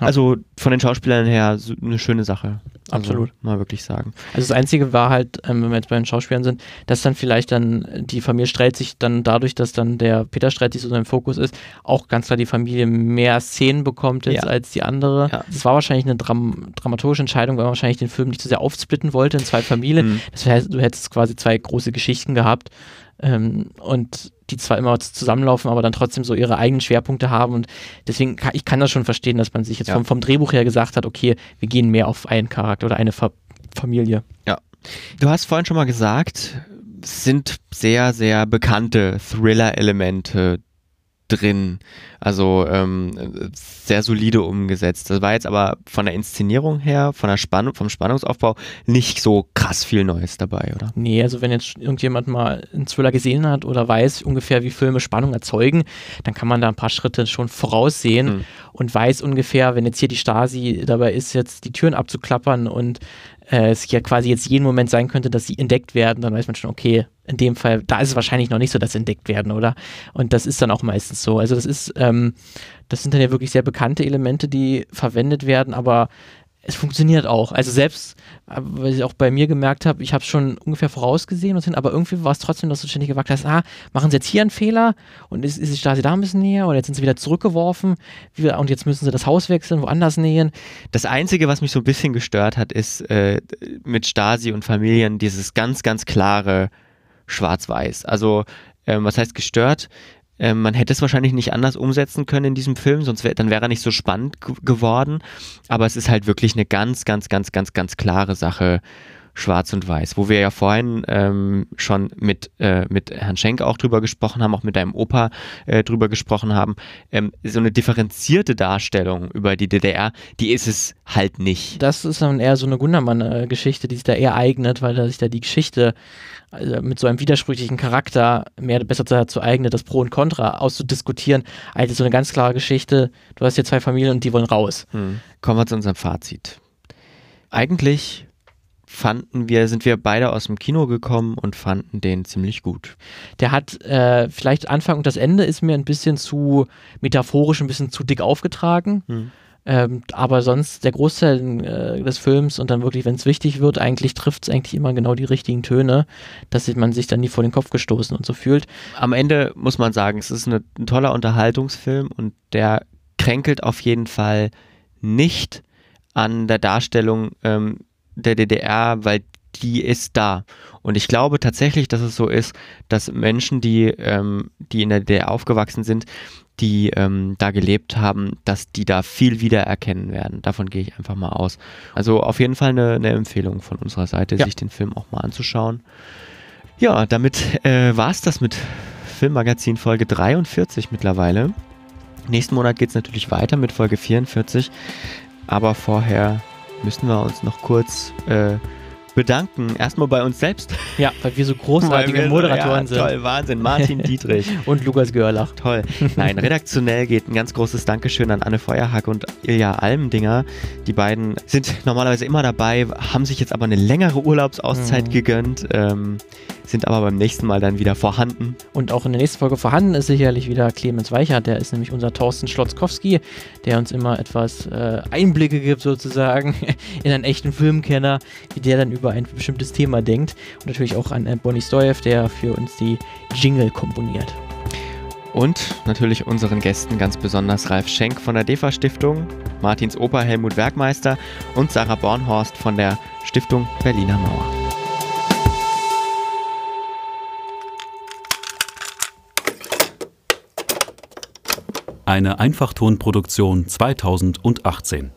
Ja. Also von den Schauspielern her so eine schöne Sache. Also Absolut. Mal wirklich sagen. Also das Einzige war halt, ähm, wenn wir jetzt bei den Schauspielern sind, dass dann vielleicht dann die Familie Streit sich dann dadurch, dass dann der Peter Streit so im Fokus ist, auch ganz klar die Familie mehr Szenen bekommt jetzt ja. als die andere. Ja. Das war wahrscheinlich eine Dram dramaturgische Entscheidung, weil man wahrscheinlich den Film nicht zu sehr aufsplitten wollte in zwei Familien. Mhm. Das heißt, du hättest quasi zwei große Geschichten gehabt. Ähm, und die zwar immer zusammenlaufen, aber dann trotzdem so ihre eigenen Schwerpunkte haben. Und deswegen, kann, ich kann das schon verstehen, dass man sich jetzt ja. vom, vom Drehbuch her gesagt hat, okay, wir gehen mehr auf einen Charakter oder eine Fa Familie. Ja. Du hast vorhin schon mal gesagt, es sind sehr, sehr bekannte Thriller-Elemente drin. Also ähm, sehr solide umgesetzt. Das war jetzt aber von der Inszenierung her, von der Spannung, vom Spannungsaufbau nicht so krass viel Neues dabei, oder? Nee, also wenn jetzt irgendjemand mal einen Thriller gesehen hat oder weiß ungefähr, wie Filme Spannung erzeugen, dann kann man da ein paar Schritte schon voraussehen hm. und weiß ungefähr, wenn jetzt hier die Stasi dabei ist, jetzt die Türen abzuklappern und äh, es ja quasi jetzt jeden Moment sein könnte, dass sie entdeckt werden, dann weiß man schon, okay, in dem Fall, da ist es wahrscheinlich noch nicht so, dass sie entdeckt werden, oder? Und das ist dann auch meistens so. Also das ist, ähm, das sind dann ja wirklich sehr bekannte Elemente, die verwendet werden, aber es funktioniert auch. Also selbst, weil ich auch bei mir gemerkt habe, ich habe es schon ungefähr vorausgesehen und hin, aber irgendwie war es trotzdem, dass du ständig gewagt hast, ah, machen sie jetzt hier einen Fehler und ist, ist die Stasi da ein bisschen näher oder jetzt sind sie wieder zurückgeworfen und jetzt müssen sie das Haus wechseln, woanders nähen. Das Einzige, was mich so ein bisschen gestört hat, ist äh, mit Stasi und Familien dieses ganz, ganz klare Schwarz-Weiß. Also ähm, was heißt gestört? Ähm, man hätte es wahrscheinlich nicht anders umsetzen können in diesem Film, sonst wär, dann wäre er nicht so spannend geworden. Aber es ist halt wirklich eine ganz, ganz, ganz, ganz, ganz klare Sache, schwarz und weiß. Wo wir ja vorhin ähm, schon mit, äh, mit Herrn Schenk auch drüber gesprochen haben, auch mit deinem Opa äh, drüber gesprochen haben. Ähm, so eine differenzierte Darstellung über die DDR, die ist es halt nicht. Das ist dann eher so eine Gundermann-Geschichte, die sich da eher eignet, weil da sich da die Geschichte also mit so einem widersprüchlichen Charakter mehr besser dazu eignet, das Pro und Contra auszudiskutieren, als so eine ganz klare Geschichte, du hast hier zwei Familien und die wollen raus. Hm. Kommen wir zu unserem Fazit. Eigentlich fanden wir, sind wir beide aus dem Kino gekommen und fanden den ziemlich gut. Der hat äh, vielleicht Anfang und das Ende ist mir ein bisschen zu metaphorisch, ein bisschen zu dick aufgetragen. Hm. Ähm, aber sonst der Großteil äh, des Films und dann wirklich, wenn es wichtig wird, eigentlich trifft es eigentlich immer genau die richtigen Töne, dass man sich dann nie vor den Kopf gestoßen und so fühlt. Am Ende muss man sagen, es ist eine, ein toller Unterhaltungsfilm und der kränkelt auf jeden Fall nicht an der Darstellung ähm, der DDR, weil die ist da. Und ich glaube tatsächlich, dass es so ist, dass Menschen, die, ähm, die in der DDR aufgewachsen sind, die ähm, da gelebt haben, dass die da viel wiedererkennen werden. Davon gehe ich einfach mal aus. Also auf jeden Fall eine, eine Empfehlung von unserer Seite, ja. sich den Film auch mal anzuschauen. Ja, damit äh, war es das mit Filmmagazin Folge 43 mittlerweile. Nächsten Monat geht es natürlich weiter mit Folge 44. Aber vorher müssen wir uns noch kurz äh, bedanken. Erstmal bei uns selbst. Ja, weil wir so großartige wir, Moderatoren ja, sind. Toll, Wahnsinn. Martin Dietrich. und Lukas Görlach. Toll. Nein, redaktionell geht ein ganz großes Dankeschön an Anne Feuerhack und Ilja Almendinger. Die beiden sind normalerweise immer dabei, haben sich jetzt aber eine längere Urlaubsauszeit mhm. gegönnt. Ähm, sind aber beim nächsten Mal dann wieder vorhanden. Und auch in der nächsten Folge vorhanden ist sicherlich wieder Clemens Weichert, der ist nämlich unser Thorsten Schlotzkowski, der uns immer etwas äh, Einblicke gibt sozusagen in einen echten Filmkenner, wie der dann über ein bestimmtes Thema denkt. Und natürlich auch an äh, Bonnie Stoyev, der für uns die Jingle komponiert. Und natürlich unseren Gästen ganz besonders Ralf Schenk von der DEFA Stiftung, Martins Opa Helmut Werkmeister und Sarah Bornhorst von der Stiftung Berliner Mauer. Eine Einfachtonproduktion 2018.